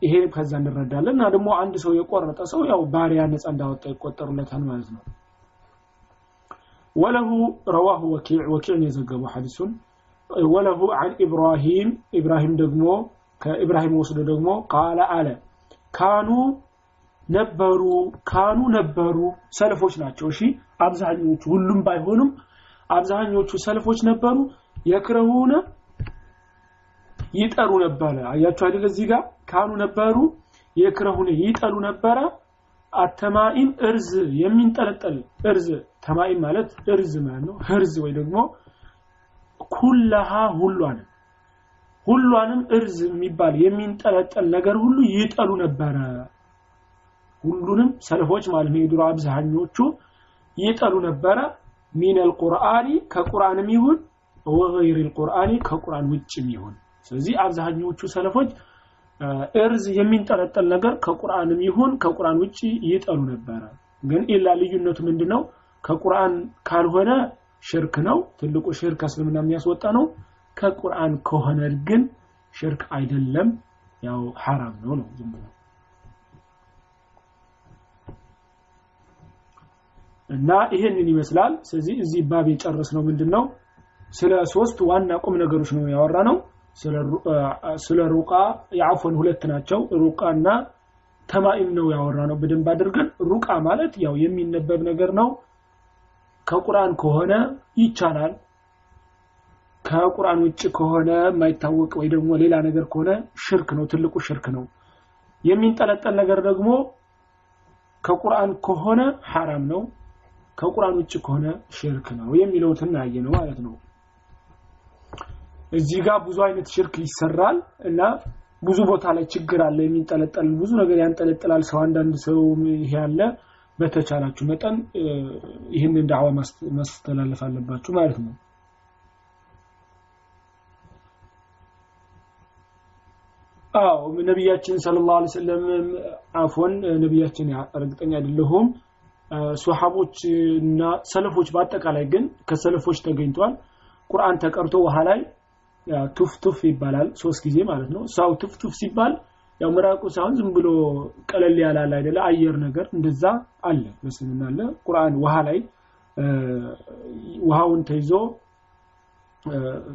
[SPEAKER 1] ይሄ ከዛ እንረዳለን። እና ደግሞ አንድ ሰው የቆረጠ ሰው ያው ባሪያ ነፃ እንዳወጣ ይቆጠሩለታል ማለት ነው። ወለሁ ረዋሁ ወኪዕ ወኪዕን የዘገቡ ሐዲሱን። ወለሁ አን ኢብራሂም ኢብራሂም ደግሞ ከኢብራሂም ወስዶ ደግሞ ቃለ አለ ካኑ ነበሩ ካኑ ነበሩ ሰልፎች ናቸው። እሺ አብዛኞቹ ሁሉም ባይሆኑም አብዛኞቹ ሰልፎች ነበሩ። يكرهون ይጠሉ ነበረ። አያችሁ አይደል? እዚህ ጋር كانوا ነበሩ يكرهون ይጠሉ ነበረ። التمائم እርዝ የሚንጠለጠል እርዝ። تمائم ማለት እርዝ ማለት ነው። ህርዝ ወይ ደግሞ كلها ሁሏንም ሁሏንም እርዝ የሚባል የሚንጠለጠል ነገር ሁሉ ይጠሉ ነበረ ሁሉንም ሰልፎች ማለት ነው። የድሮ አብዛኞቹ ይጠሉ ነበረ። ሚን አልቁርአኒ ከቁርአንም ይሁን ወገይር አልቁርአኒ ከቁርአን ውጭም ይሁን። ስለዚህ አብዛኞቹ ሰለፎች እርዝ የሚንጠለጠል ነገር ከቁርአንም ይሁን ከቁርአን ውጭ ይጠሉ ነበረ። ግን ኢላ ልዩነቱ ምንድነው? ከቁርአን ካልሆነ ሽርክ ነው። ትልቁ ሽርክ እስልምና የሚያስወጣ ነው። ከቁርአን ከሆነ ግን ሽርክ አይደለም። ያው ሐራም ነው ነው ዝም ብሎ እና ይሄንን ይመስላል። ስለዚህ እዚህ ባብ የጨረስ ነው ምንድነው? ስለ ሶስት ዋና ቁም ነገሮች ነው ያወራ ነው ስለ ሩቃ የአፎን ሁለት ናቸው። ሩቃና ተማኢም ነው ያወራ ነው በደንብ አድርገን ሩቃ ማለት ያው የሚነበብ ነገር ነው። ከቁርአን ከሆነ ይቻላል። ከቁርአን ውጭ ከሆነ የማይታወቅ ወይ ደግሞ ሌላ ነገር ከሆነ ሽርክ ነው ትልቁ ሽርክ ነው። የሚንጠለጠል ነገር ደግሞ ከቁርአን ከሆነ ሐራም ነው ከቁርአን ውጭ ከሆነ ሽርክ ነው የሚለው ትናየ ነው ማለት ነው። እዚህ ጋር ብዙ አይነት ሽርክ ይሰራል እና ብዙ ቦታ ላይ ችግር አለ የሚንጠለጠል ብዙ ነገር ያንጠለጥላል። ሰው አንዳንድ ሰው ይሄ ያለ በተቻላችሁ መጠን ይህንን ዳዕዋ ማስተላለፍ አለባችሁ ማለት ነው። አዎ ነቢያችን صلى الله عليه وسلم عفوا ነቢያችን እርግጠኛ አይደለሁም ሱሐቦች እና ሰለፎች በአጠቃላይ ግን ከሰለፎች ተገኝቷል ቁርአን ተቀርቶ ውሃ ላይ ቱፍ ቱፍ ይባላል ሶስት ጊዜ ማለት ነው። ሰው ቱፍ ቱፍ ሲባል ያው ምራቁ ሳይሆን ዝም ብሎ ቀለል ያላል አይደለ? አየር ነገር እንደዛ አለ። በስልምና አለ። ቁርአን ውሃ ላይ ውሃውን ተይዞ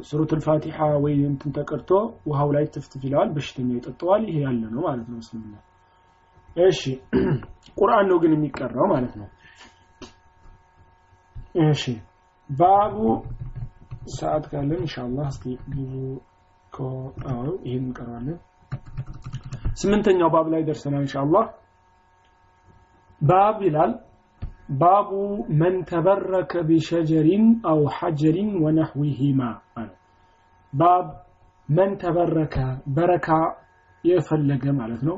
[SPEAKER 1] ሱረቱል ፋቲሃ ወይ እንትን ተቀርቶ ውሃው ላይ ትፍትፍ ይለዋል። በሽተኛ ይጠጣዋል። ይሄ ያለ ነው ማለት ነው እስልምና እሺ ቁርአን ነው ግን የሚቀራው ማለት ነው። እሺ ባቡ ሰዓት ካለን ኢንሻአላህ እስኪ ብዙ ከአው ይሄን እንቀራለን። ስምንተኛው ባብ ላይ ደርሰናል ኢንሻአላህ። ባብ ይላል ባቡ መን ተበረከ ቢሸጀሪን አው ሐጀሪን ወነህዊሂማ ባብ መን ተበረከ በረካ የፈለገ ማለት ነው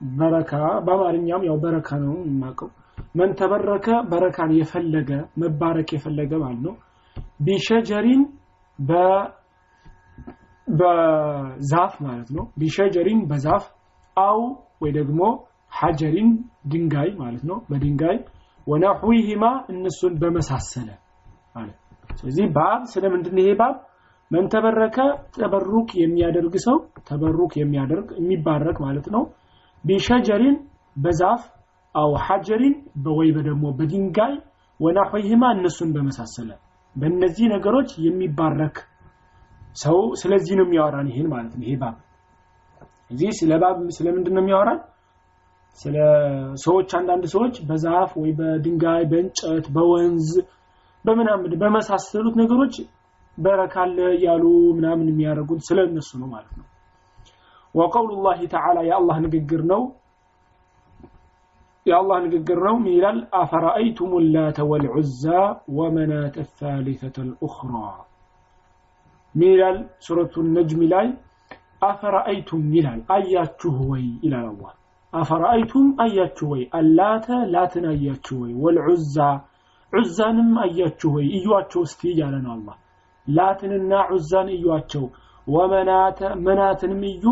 [SPEAKER 1] በረካ በአማርኛም ያው በረካ ነው የማውቀው። መን ተበረከ በረካን የፈለገ መባረክ የፈለገ ማለት ነው። ቢሸጀሪን በዛፍ ማለት ነው። ቢሸጀሪን በዛፍ አው ወይ ደግሞ ሐጀሪን ድንጋይ ማለት ነው። በድንጋይ ወነሕዊሂማ እነሱን በመሳሰለ ማለት ስለዚህ ባብ ስለምንድን ይሄ ባብ? መን ተበረከ ተበሩክ የሚያደርግ ሰው ተበሩክ የሚያደርግ የሚባረክ ማለት ነው ቢሸጀሪን በዛፍ አው ሐጀሪን ወይ ደግሞ በድንጋይ ወነሕዊሂማ እነሱን በመሳሰለ በእነዚህ ነገሮች የሚባረክ ሰው ስለዚህ ነው የሚያወራን ይሄን ማለት ነው። ይሄ ባብ እዚህ ስለ ባብ ስለምንድን ነው የሚያወራን? ስለ ሰዎች አንዳንድ ሰዎች በዛፍ ወይ በድንጋይ በእንጨት በወንዝ በምናምን በመሳሰሉት ነገሮች በረካለ ያሉ ምናምን የሚያደርጉት ስለ እነሱ ነው ማለት ነው ወቀውሉ ላህ ተዓላ የአላህ ንግግር ነው። የአላህ ንግግር ነው ምን ይላል? አፈራአይቱም ላተ ወልዑዛ ወመናት ታሊተተ ልኡኽራ ምን ይላል? ሱረቱ ነጅሚ ላይ አፈራአይቱም ይላል። አያችሁ ወይ ይላል አላ አፈራአይቱም አያችሁ ወይ? አላተ ላትን አያችሁ ወይ? ወልዑዛ ዑዛንም አያችሁ ወይ? እዩዋቸው እስቲ እያለ ነው አላ ላትንና ዑዛን እዩዋቸው። ወመናተ መናትንም እዩ።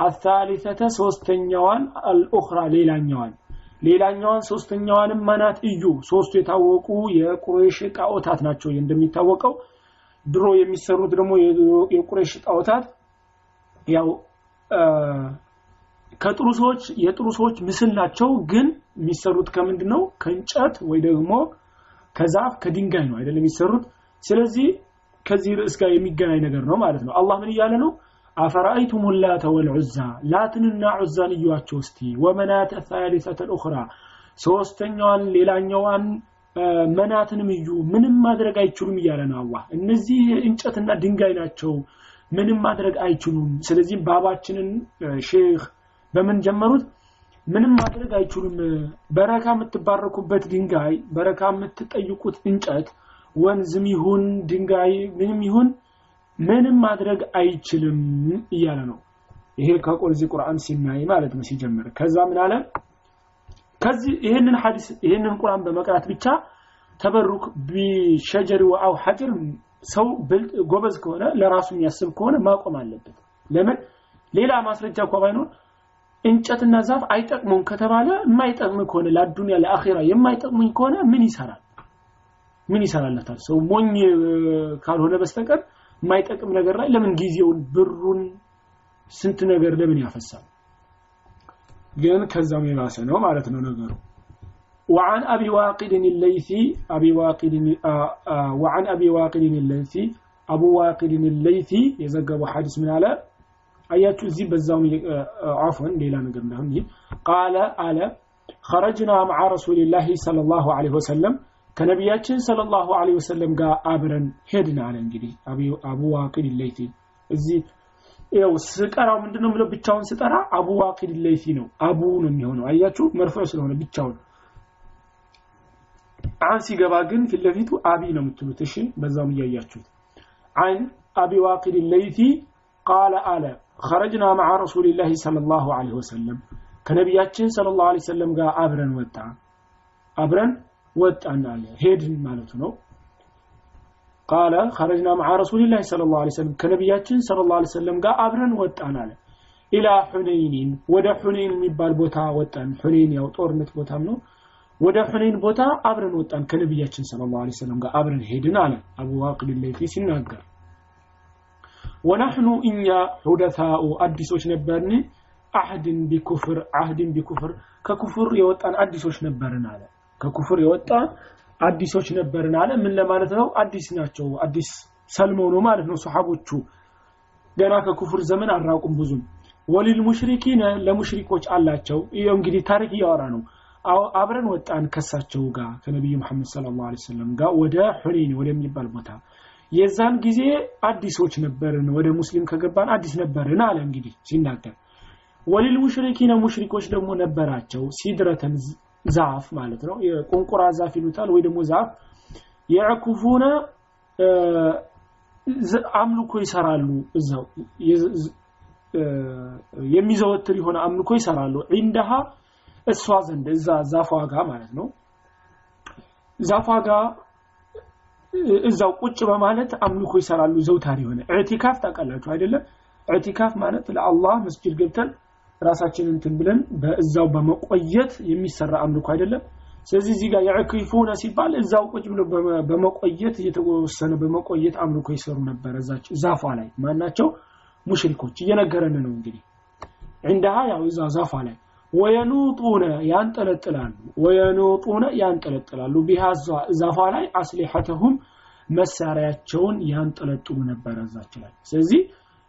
[SPEAKER 1] አሳሊሰተ ሶስተኛዋን አልኡኽራ ሌላኛዋን። ሌላኛዋን ሶስተኛዋንም መናት እዩ። ሶስቱ የታወቁ የቁረይሽ ጣዖታት ናቸው እንደሚታወቀው። ድሮ የሚሰሩት ደግሞ የቁረይሽ ጣዖታት ያው ከጥሩ ሰዎች የጥሩ ሰዎች ምስል ናቸው። ግን የሚሰሩት ከምንድን ነው ከእንጨት ወይ ደግሞ ከዛፍ ከድንጋይ ነው አይደለም የሚሰሩት። ስለዚህ ከዚህ ርዕስ ጋር የሚገናኝ ነገር ነው ማለት ነው። አላህ ምን እያለ ነው አፈራአይቱም ላተ ወልዑዛ ላትንና ዑዛን እዩዋቸው እስቲ። ወመናተ ሳሊሰተ ልኡኽራ ሶስተኛዋን ሌላኛዋን መናትንም እዩ። ምንም ማድረግ አይችሉም እያለ ነው አላህ። እነዚህ እንጨትና ድንጋይ ናቸው። ምንም ማድረግ አይችሉም። ስለዚህ ባባችንን ሼክ በምን ጀመሩት? ምንም ማድረግ አይችሉም። በረካ የምትባረኩበት ድንጋይ በረካ የምትጠይቁት እንጨት ወንዝም ይሁን ድንጋይ ምንም ይሁን ምንም ማድረግ አይችልም እያለ ነው። ይሄ ከቁርዚ ቁርአን ሲናይ ማለት ነው ሲጀምር። ከዛ ምን አለ? ከዚህ ይሄንን ሐዲስ ይሄንን ቁርአን በመቅራት ብቻ ተበሩክ ቢሸጀር አው ሐጀር ሰው ጎበዝ ከሆነ ለራሱ የሚያስብ ከሆነ ማቆም አለበት። ለምን? ሌላ ማስረጃ እንኳ ባይኖር እንጨትና ዛፍ አይጠቅሙም ከተባለ የማይጠቅም ከሆነ ለአዱንያ ለአኺራ የማይጠቅሙኝ ከሆነ ምን ይሰራል? ምን ይሰራለታል? ሰው ሞኝ ካልሆነ በስተቀር የማይጠቅም ነገር ላይ ለምን ጊዜውን ብሩን ስንት ነገር ለምን ያፈሳል ግን ከዛም የባሰ ነው ማለት ነው ነገሩ وعن أبي واقد الليثي أبي واقد وعن أبي واقد الليثي أبو واقد الليثي يزقب حديث من على አያችሁ እዚህ በዛው አፍን ሌላ ነገር እንዳሁን ይህ ቃለ አለ خرجنا مع رسول الله صلى الله عليه وسلم ከነቢያችን صلى الله عليه وسلم ጋር አብረን ሄድን እንግዲህ አቡ ዋቂድ ለይቲ እዚህ ያው ስጠራው ምንድነው ብለው ብቻውን ስጠራ አቡ ዋቂድ ለይቲ ነው። አቡ ነው የሚሆነው። አያችሁ مرفوع ስለሆነ ብቻውን። عن ሲገባ ግን ፊት ለፊቱ አቢ ነው የምትሉት። እሺ በዛውም እያያችሁት عن አቢ ዋቂድ ለይቲ ቃለ አለ ኸረጅና መዓ ረሱሊላሂ ሰለላሁ ዐለይሂ ወሰለም ከነቢያችን ሰለላሁ ዐለይሂ ወሰለም ጋር አብረን ወጣ አብረን አለ። ሄድን ማለቱ ነው። ቃለ ኸረጅና መዓ ረሱሊላህ ሰለላሁ ዐለይሂ ወሰለም ከነቢያችን ሰለላሁ ዐለይሂ ወሰለም ጋር አብረን ወጣን አለ። ኢላ ሑነይኒን ወደ ሑነይን የሚባል ቦታ ወጣን። ሑነይን ያው ጦርነት ቦታም ነው። ወደ ሑነይን ቦታ አብረን ወጣን። ከነቢያችን ሰለላሁ ዐለይሂ ወሰለም ጋር አብረን ሄድን አለ። አቡ ዋቅድ ለይፊ ሲናገር ወናሕኑ እኛ ሑደታኡ አዲሶች ነበርን? አህድን ቢኩፍር አህድን ቢኩፍር ከኩፍር የወጣን አዲሶች ነበርን አለ ከኩፍር የወጣን አዲሶች ነበርን አለ። ምን ለማለት ነው? አዲስ ናቸው። አዲስ ሰልመው ነው ማለት ነው። ሰሓቦቹ ገና ከኩፍር ዘመን አራቁም ብዙም። ወሊል ሙሽሪኪነ ለሙሽሪኮች አላቸው። ይኸው እንግዲህ ታሪክ እያወራ ነው። አብረን ወጣን ከሳቸው ጋር ከነቢዩ መሐመድ ሰለላሁ ዐለይሂ ወሰለም ጋር ወደ ሑነይን ወደሚባል ቦታ። የዛን ጊዜ አዲሶች ነበርን። ወደ ሙስሊም ከገባን አዲስ ነበርን አለ እንግዲህ ሲናገር። ወሊል ሙሽሪኪነ ሙሽሪኮች ደግሞ ነበራቸው። ሲድረተን ዛፍ ማለት ነው። የቁንቁራ ዛፍ ይሉታል ወይ ደግሞ ዛፍ። የዕኩፉነ አምልኮ ይሰራሉ እዛው። የሚዘወትር የሆነ አምልኮ ይሰራሉ። ዒንደሃ እሷ ዘንድ እዛ ዛፏ ጋ ማለት ነው። ዛፏ ጋ እዛው ቁጭ በማለት አምልኮ ይሰራሉ። ዘውታሪ የሆነ ኢዕቲካፍ ታውቃላችሁ አይደለም ኢዕቲካፍ ማለት ለአላህ መስጂድ ገብተን ራሳችን እንትን ብለን በእዛው በመቆየት የሚሰራ አምልኮ አይደለም። ስለዚህ እዚህ ጋር የዕኪፉነ ሲባል እዛው ቁጭ ብሎ በመቆየት እየተወሰነ በመቆየት አምልኮ ይሰሩ ነበር እዛች ዛፏ ላይ። ማናቸው ሙሽሪኮች። እየነገረን ነው እንግዲህ። ዕንዳሃ ያው እዛ ዛፏ ላይ። ወየኑጡነ ያንጠለጥላሉ። ወየኑጡነ ያንጠለጥላሉ። ቢሃ ዛፏ ላይ አስሊሐተሁም መሳሪያቸውን ያንጠለጥሉ ነበር እዛች ላይ። ስለዚህ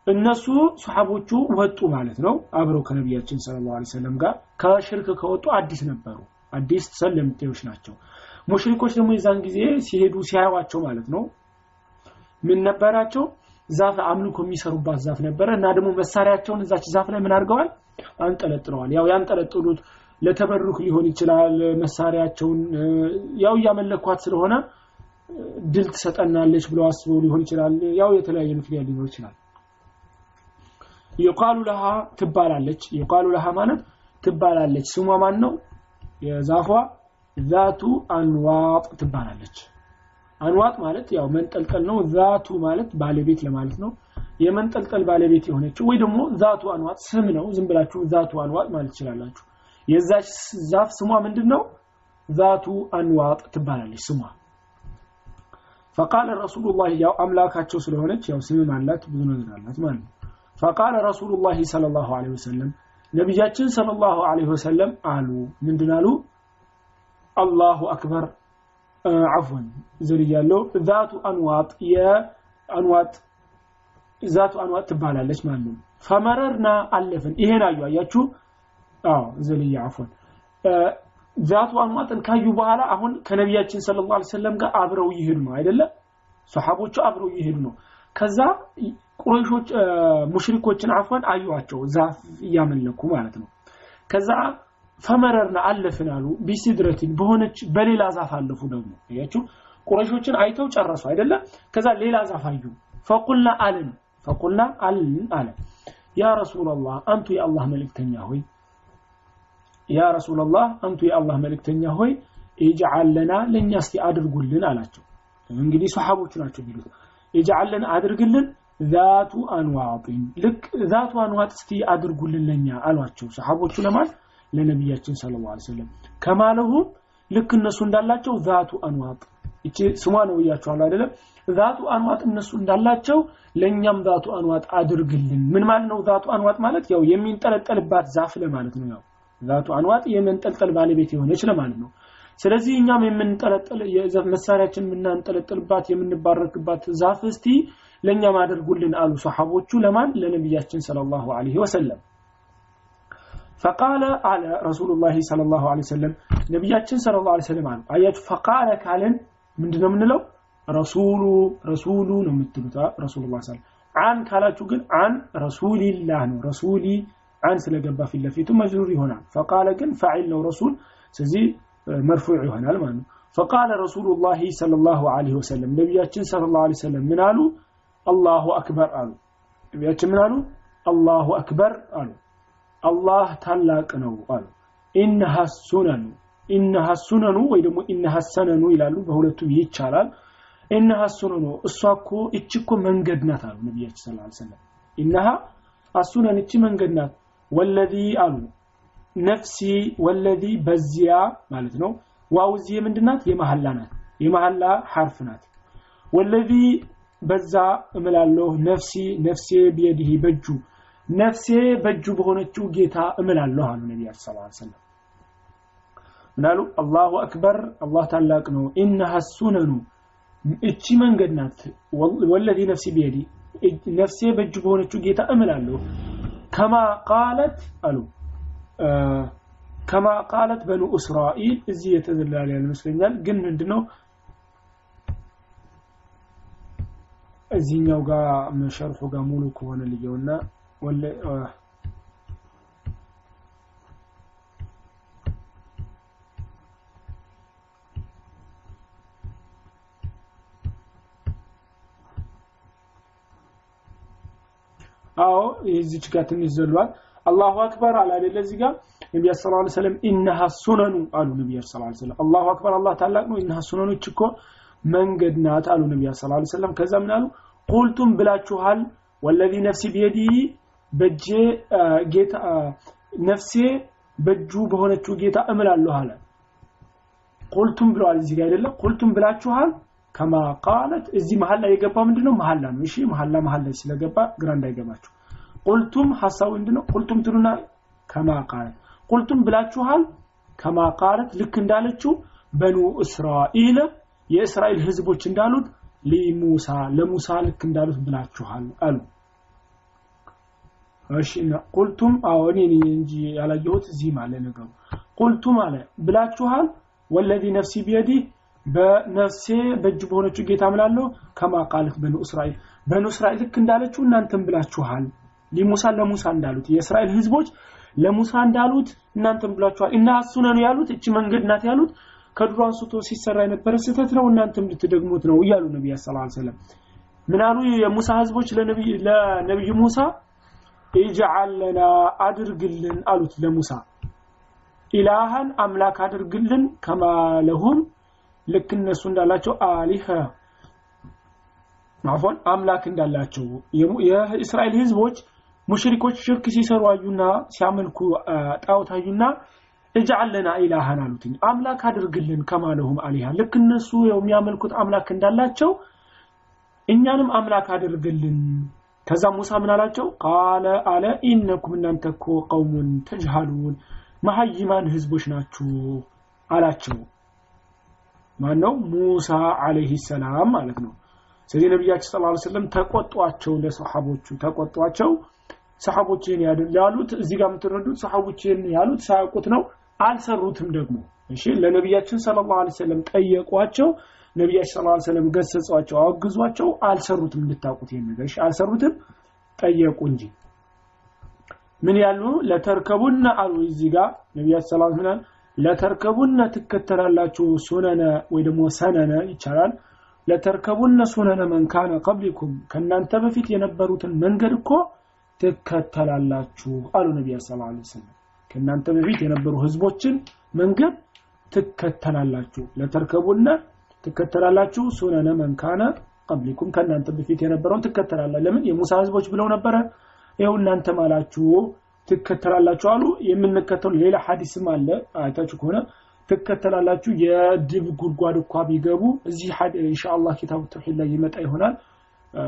[SPEAKER 1] እነሱ ሰሓቦቹ ወጡ ማለት ነው። አብረው ከነቢያችን ሰለላሁ ዐለይሂ ወሰለም ጋር ከሽርክ ከወጡ አዲስ ነበሩ። አዲስ ሰለምቴዎች ናቸው። ሙሽሪኮች ደግሞ የዛን ጊዜ ሲሄዱ ሲያዩዋቸው ማለት ነው። ምን ነበራቸው? ዛፍ አምልኮ የሚሰሩባት ዛፍ ነበረ እና ደግሞ መሳሪያቸውን እዛች ዛፍ ላይ ምን አድርገዋል? አንጠለጥለዋል። ያው ያንጠለጥሉት ለተበሩክ ሊሆን ይችላል መሳሪያቸውን ያው እያመለኳት ስለሆነ ድል ትሰጠናለች ብለው አስበው ሊሆን ይችላል። ያው የተለያየ ምክንያት ሊኖር ይችላል ዩቃሉ ለሃ ትባላለች። ዩቃሉ ለሃ ማለት ትባላለች። ስሟ ማን ነው የዛፏ ዛቱ አንዋጥ ትባላለች። አንዋጥ ማለት ያው መንጠልጠል ነው። ዛቱ ማለት ባለቤት ለማለት ነው። የመንጠልጠል ባለቤት የሆነችው ወይ ደግሞ ዛቱ አንዋጥ ስም ነው። ዝም ብላችሁ ዛቱ አንዋጥ ማለት ትችላላችሁ። የዛች ዛፍ ስሟ ምንድን ነው ዛቱ አንዋጥ ትባላለች ስሟ። ፈቃለ ረሱሉላህ ያው አምላካቸው ስለሆነች ያው ስምም አላት ብዙ ነገር አላት ማለት ነው። ፈቃለ ረሱሉላሂ ሰለላሁ ዐለይሂ ወሰለም ነቢያችን ሰለላሁ ዐለይሂ ወሰለም አሉ። ምንድን አሉ? አላሁ አክበር። አፍወን ዝርያለው ዛቱ አንዋጥ የአንዋጥ ዛቱ አንዋጥ ትባላለች ማለት ነው። ፈመረርና አለፍን። ይሄን አዩ። አያችሁ? አዎ ዝርያ አፍወን ዛቱ አንዋጥን ካዩ በኋላ አሁን ከነቢያችን ሰለላሁ ዐለይሂ ወሰለም ጋር አብረው ይሄዱ ነው አይደለም ሰሓቦቹ አብረው ይሄዱ ነው። ከዛ ቁረይሾች ሙሽሪኮችን አፈን አዩዋቸው ዛፍ እያመለኩ ማለት ነው። ከዛ فمررنا አለፍን አሉ بسدرة በሆነች በሌላ ዛፍ አለፉ ደግሞ። አያችሁ? ቁረይሾችን አይተው ጨረሱ አይደለ? ከዛ ሌላ ዛፍ አዩ። فقلنا አልን فقلنا አልን አለ። يا رسول الله አንቱ የአላህ መልእክተኛ ሆይ يا رسول الله አንቱ የአላህ መልእክተኛ ሆይ اجعل ለእኛ እስቲ አድርጉልን አላቸው። እንግዲህ ሰሓቦቹ ናቸው ቢሉት اجعل አድርግልን ዛቱ አንዋጢን ልክ ዛቱ አንዋጥ እስቲ አድርጉልን ለኛ አሏቸው ሰሓቦቹ ለማለት ለነቢያችን ሰለላሁ ዐለይሂ ወሰለም። ከማለሁም ልክ እነሱ እንዳላቸው ዛቱ አንዋጥ እቺ ስሟ ነው ብያችኋለሁ አይደለም? ዛቱ አንዋጥ እነሱ እንዳላቸው ለኛም ዛቱ አንዋጥ አድርግልን። ምን ማለት ነው ዛቱ አንዋጥ ማለት? ያው የሚንጠለጠልባት ዛፍ ለማለት ነው ያው። ዛቱ አንዋጥ የመንጠልጠል ባለቤት የሆነች ለማለት ነው። ስለዚህ እኛም የምንጠለጠል መሳሪያችን የምናንጠለጥልባት የምንባረክባት ዛፍ እስቲ ለእኛም አድርጉልን አሉ ሰሓቦቹ ለማን ለነቢያችን ሰለላሁ ዐለይሂ ወሰለም فقال على رسول الله صلى الله عليه وسلم ነቢያችን صلى الله عليه وسلم አሉ አያችሁ فقال ካለን ምንድነው የምንለው ረሱሉ ረሱሉ ነው የምትሉት ረሱሉላህ ሰለላሁ አን ካላችሁ ግን አን ረሱሊላህ ነው ረሱሊ አን ስለገባ ፊት ለፊቱ መጅሩር ይሆናል فقال ግን ፋዒል ነው ረሱል ስለዚህ መርፉዕ ይሆናል ማለት ነው فقال رسول الله صلى الله عليه وسلم ነቢያችን صلى الله عليه وسلم ምን አሉ አላሁ አክበር አሉ። ነቢያችን ምን አሉ? አላሁ አክበር አሉ። አላህ ታላቅ ነው አሉ። ኢነሃ ሱነኑ ኢነሃ ሱነኑ ወይ ደግሞ ኢነሃ ሰነኑ ይላሉ። በሁለቱም ይቻላል። ኢነሃ ሱነኑ እሷ እኮ እቺ እኮ መንገድ ናት አሉ ነቢያችን ዐለይሂ ወሰለም። ኢነሃ አሱነን እቺ መንገድ ናት። والذي አሉ። نفسي والذي በዚያ ማለት ነው። واو እዚህ ምንድናት የመሐላ ናት። የመሐላ حرف ናት። والذي በዛ እምላለሁ نفسي ነፍሴ بيده በእጁ። ነፍሴ በእጁ በሆነችው ጌታ እምላለሁ አሉ صلى الله عليه وسلم ምናሉ الله أكبر አላህ ታላቅ ነው። إنها السنن እቺ መንገድ ናት። والذي نفسي بيده ነፍሴ በእጁ በሆነችው ጌታ እምላለሁ። ከማ ቃለት አሉ ከማ ቃለት በኑ እስራኤል እዚህ የተዘላለ ይመስለኛል። ግን ምንድነው እዚህኛው ጋር መሸርሑ ጋር ሙሉ ከሆነ ልየውና አዎ እዚች ጋር ትንሽ ዘሏል الله أكبر አለ አይደለ እዚህ ጋር? ነቢያ عليه وسلم إنها السنن አሉ ነቢያ عليه وسلم። الله أكبر አላህ ታላቅ ነው። إنها السنن እች እኮ መንገድ ናት አሉ ነቢያ عليه وسلم። ከዛ ምን አሉ? قلتم ብላችኋል والذي نفسي بيده በጄ ጌታ ነፍሴ በእጁ በሆነችው ጌታ እምላለሁ አለ። قلتم ብለዋል እዚህ ጋር አይደለም። قلتم ብላችኋል ከማ ቃለት እዚህ መሀል ላይ የገባ ምንድነው? መሀላ ነው። እሺ መሀላ መሀል ላይ ስለገባ ግራ እንዳይገባችሁ። ቁልቱም ሐሳቡ ምንድነው? ቁልቱም ትሉና ከማ ቃለት። ቁልቱም ብላችኋል ከማ ቃለት ልክ እንዳለችው በኑ እስራኤል የእስራኤል ህዝቦች እንዳሉት ለሙሳ ለሙሳ ልክ እንዳሉት ብላችኋል አሉ። እሺ ቁልቱም አዎ እኔ እንጂ ያላየሁት እዚህ ማለት ነገሩ። ቁልቱም አለ ብላችኋል ወለዚ ነፍሲ ቢየዲ በነፍሴ በእጅ በሆነችው ጌታ ምላለሁ ከማ በኑ እስራኤል። በኑ እስራኤል ልክ እንዳለችው እናንተም ብላችኋል። ሊሙሳ ለሙሳ እንዳሉት የእስራኤል ህዝቦች ለሙሳ እንዳሉት እናንተም ብላችኋል። እና አሱነኑ ያሉት እቺ መንገድ ናት ያሉት ከድሮ አንስቶ ሲሰራ የነበረ ስህተት ነው እናንተም ልትደግሙት ነው እያሉ ነቢያ ወሰለም። ምን አሉ? የሙሳ ህዝቦች ለነብዩ ሙሳ ኢጅዓል አድርግልን አሉት ለሙሳ። ኢላሃን አምላክ አድርግልን ከማለሁም ልክ እነሱ እንዳላቸው አሊሀ አፎን አምላክ እንዳላቸው። የእስራኤል ህዝቦች ሙሽሪኮች ሽርክ ሲሰሩ አዩና ሲያመልኩ ጣዖት አዩና እጅዓል ለና ኢላሃን አሉትኝ። አምላክ አድርግልን ከማለሁም አሊሃ። ልክ እነሱ የሚያመልኩት አምላክ እንዳላቸው እኛንም አምላክ አድርግልን። ከዛ ሙሳ ምን አላቸው? ቃለ አለ ኢነኩም እናንተ እኮ ቀውሙን ተጅሃሉን መሀይማን ህዝቦች ናችሁ አላቸው። ማን ነው ሙሳ አለይሂ ሰላም ማለት ነው። ስለዚህ ነቢያችን ዐለይሂ ወሰለም ተቆጧቸው ለሰሐቦቹ ተቆጧቸው። ሰሐቦችን ያሉት እዚህ ጋር የምትረዱት ሰሐቦችን ያሉት ሳያውቁት ነው አልሰሩትም ደግሞ። እሺ ለነቢያችን ሰለላሁ ዐለይሂ ወሰለም ጠየቋቸው። ነቢያችን ሰለላሁ ዐለይሂ ወሰለም ገሰጿቸው አወግዟቸው። አልሰሩትም እንድታውቁት ነገር። እሺ አልሰሩትም? ጠየቁ እንጂ። ምን ያሉ? ለተርከቡና አሉ። እዚህ ጋር ነቢያችን ሰለላሁ ዐለይሂ ወሰለም ለተርከቡነ ትከተላላችሁ ሱነነ ወይ ደግሞ ሰነነ ይቻላል። ለተርከቡነ ሱነነ መንካነ ቀብሊኩም ከእናንተ በፊት የነበሩትን መንገድ እኮ ትከተላላችሁ አሉ ነቢያ ሰለላሁ ዐለይሂ ወሰለም ከእናንተ በፊት የነበሩ ህዝቦችን መንገድ ትከተላላችሁ። ለተርከቡነ ትከተላላችሁ። ሱነነ መንካነ ቀብሊኩም ከእናንተ በፊት የነበረውን ትከተላላ ለምን? የሙሳ ህዝቦች ብለው ነበረ። ይኸው እናንተም አላችሁ ትከተላላችሁ አሉ። የምንከተሉ ሌላ ሐዲስም አለ። አይታችሁ ከሆነ ትከተላላችሁ። የድብ ጉድጓድ እኳ ቢገቡ እዚህ ኢንሻአላህ ኪታቡ ተውሂድ ላይ ይመጣ ይሆናል።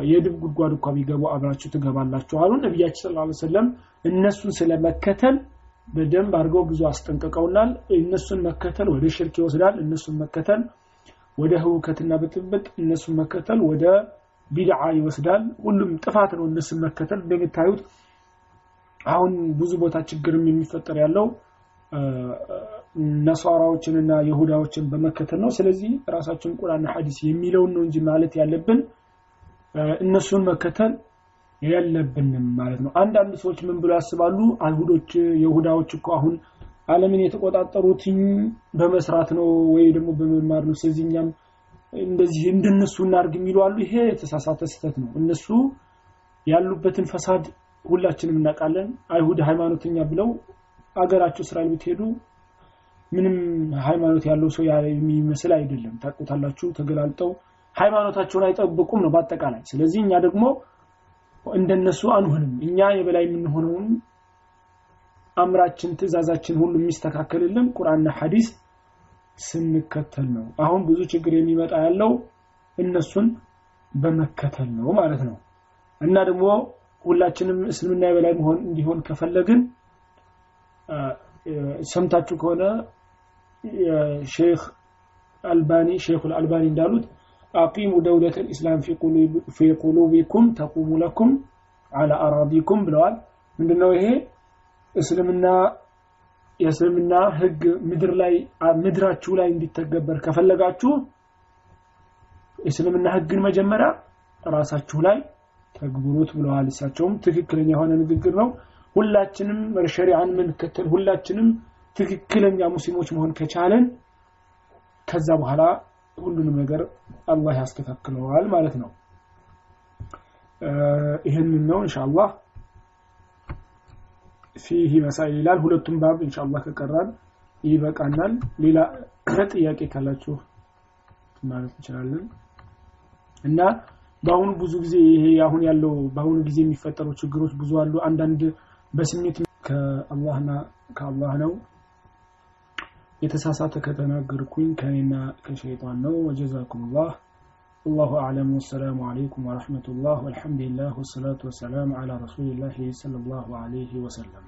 [SPEAKER 1] የድብ ጉድጓድ እኳ ቢገቡ አብራችሁ ትገባላችሁ አሉ። ነቢያችን ዐለይሂ ወሰለም እነሱን ስለመከተል በደንብ አድርገው ብዙ አስጠንቅቀውናል። እነሱን መከተል ወደ ሽርክ ይወስዳል። እነሱን መከተል ወደ ህውከትና ብጥብጥ እነሱን መከተል ወደ ቢድዓ ይወስዳል። ሁሉም ጥፋት ነው እነሱን መከተል። እንደምታዩት አሁን ብዙ ቦታ ችግርም የሚፈጠር ያለው ነሷራዎችንና ይሁዳዎችን በመከተል ነው። ስለዚህ ራሳችን ቁርአንና ሐዲስ የሚለውን ነው እንጂ ማለት ያለብን እነሱን መከተል የለብንም ማለት ነው። አንዳንድ ሰዎች ምን ብለው ያስባሉ? አይሁዶች ይሁዳዎች እኮ አሁን ዓለምን የተቆጣጠሩት በመስራት ነው ወይ ደግሞ በመማር ነው? ስለዚህ እኛም እንደዚህ እንደነሱ እናርግ የሚሉ አሉ። ይሄ የተሳሳተ ስህተት ነው። እነሱ ያሉበትን ፈሳድ ሁላችንም እናውቃለን። አይሁድ ሃይማኖተኛ ብለው አገራቸው እስራኤል ብትሄዱ ምንም ሃይማኖት ያለው ሰው የሚመስል አይደለም። ታውቁታላችሁ ተገላልጠው ሃይማኖታቸውን አይጠብቁም ነው በአጠቃላይ። ስለዚህ እኛ ደግሞ እንደነሱ አንሆንም። እኛ የበላይ የምንሆነውን አምራችን ትእዛዛችን ሁሉ የሚስተካከልልን ቁርአንና ሐዲስ ስንከተል ነው። አሁን ብዙ ችግር የሚመጣ ያለው እነሱን በመከተል ነው ማለት ነው። እና ደግሞ ሁላችንም እስልምና የበላይ መሆን እንዲሆን ከፈለግን ሰምታችሁ ከሆነ ሼክ አልባኒ ሼክ አልባኒ እንዳሉት አቂሙ ደውለት ልእስላም ፊ ቁሉቢኩም ተቁሙ ለኩም አላ አራዲኩም ብለዋል። ምንድነው ይሄ? እስልምና የእስልምና ህግ ምድር ላይ ምድራችሁ ላይ እንዲተገበር ከፈለጋችሁ እስልምና ህግን መጀመሪያ ራሳችሁ ላይ ተግብሩት ብለዋል። እሳቸውም ትክክለኛ የሆነ ንግግር ነው። ሁላችንም ሸሪዓን ምንከተል ሁላችንም ትክክለኛ ሙስሊሞች መሆን ከቻለን ከዛ በኋላ ሁሉንም ነገር አላህ ያስተካክለዋል ማለት ነው። ይህንን ነው ኢንሻአላህ ፊህ መሳይል ይላል ሁለቱም ባብ ኢንሻአላህ ከቀራን ይበቃናል። ሌላ ጥያቄ ካላችሁ ማለት እንችላለን። እና በአሁኑ ብዙ ጊዜ ይሄ አሁን ያለው በአሁኑ ጊዜ የሚፈጠሩ ችግሮች ብዙ አሉ። አንዳንድ በስሜት ከአላህና ከአላህ ነው የተሳሳተ ከተናገርኩኝ ከኔና ከሸይጣን ነው ወጀዛኩም ላህ والله أعلم والسلام عليكم ورحمة الله والحمد لله والصلاة والسلام على رسول الله صلى الله عليه وسلم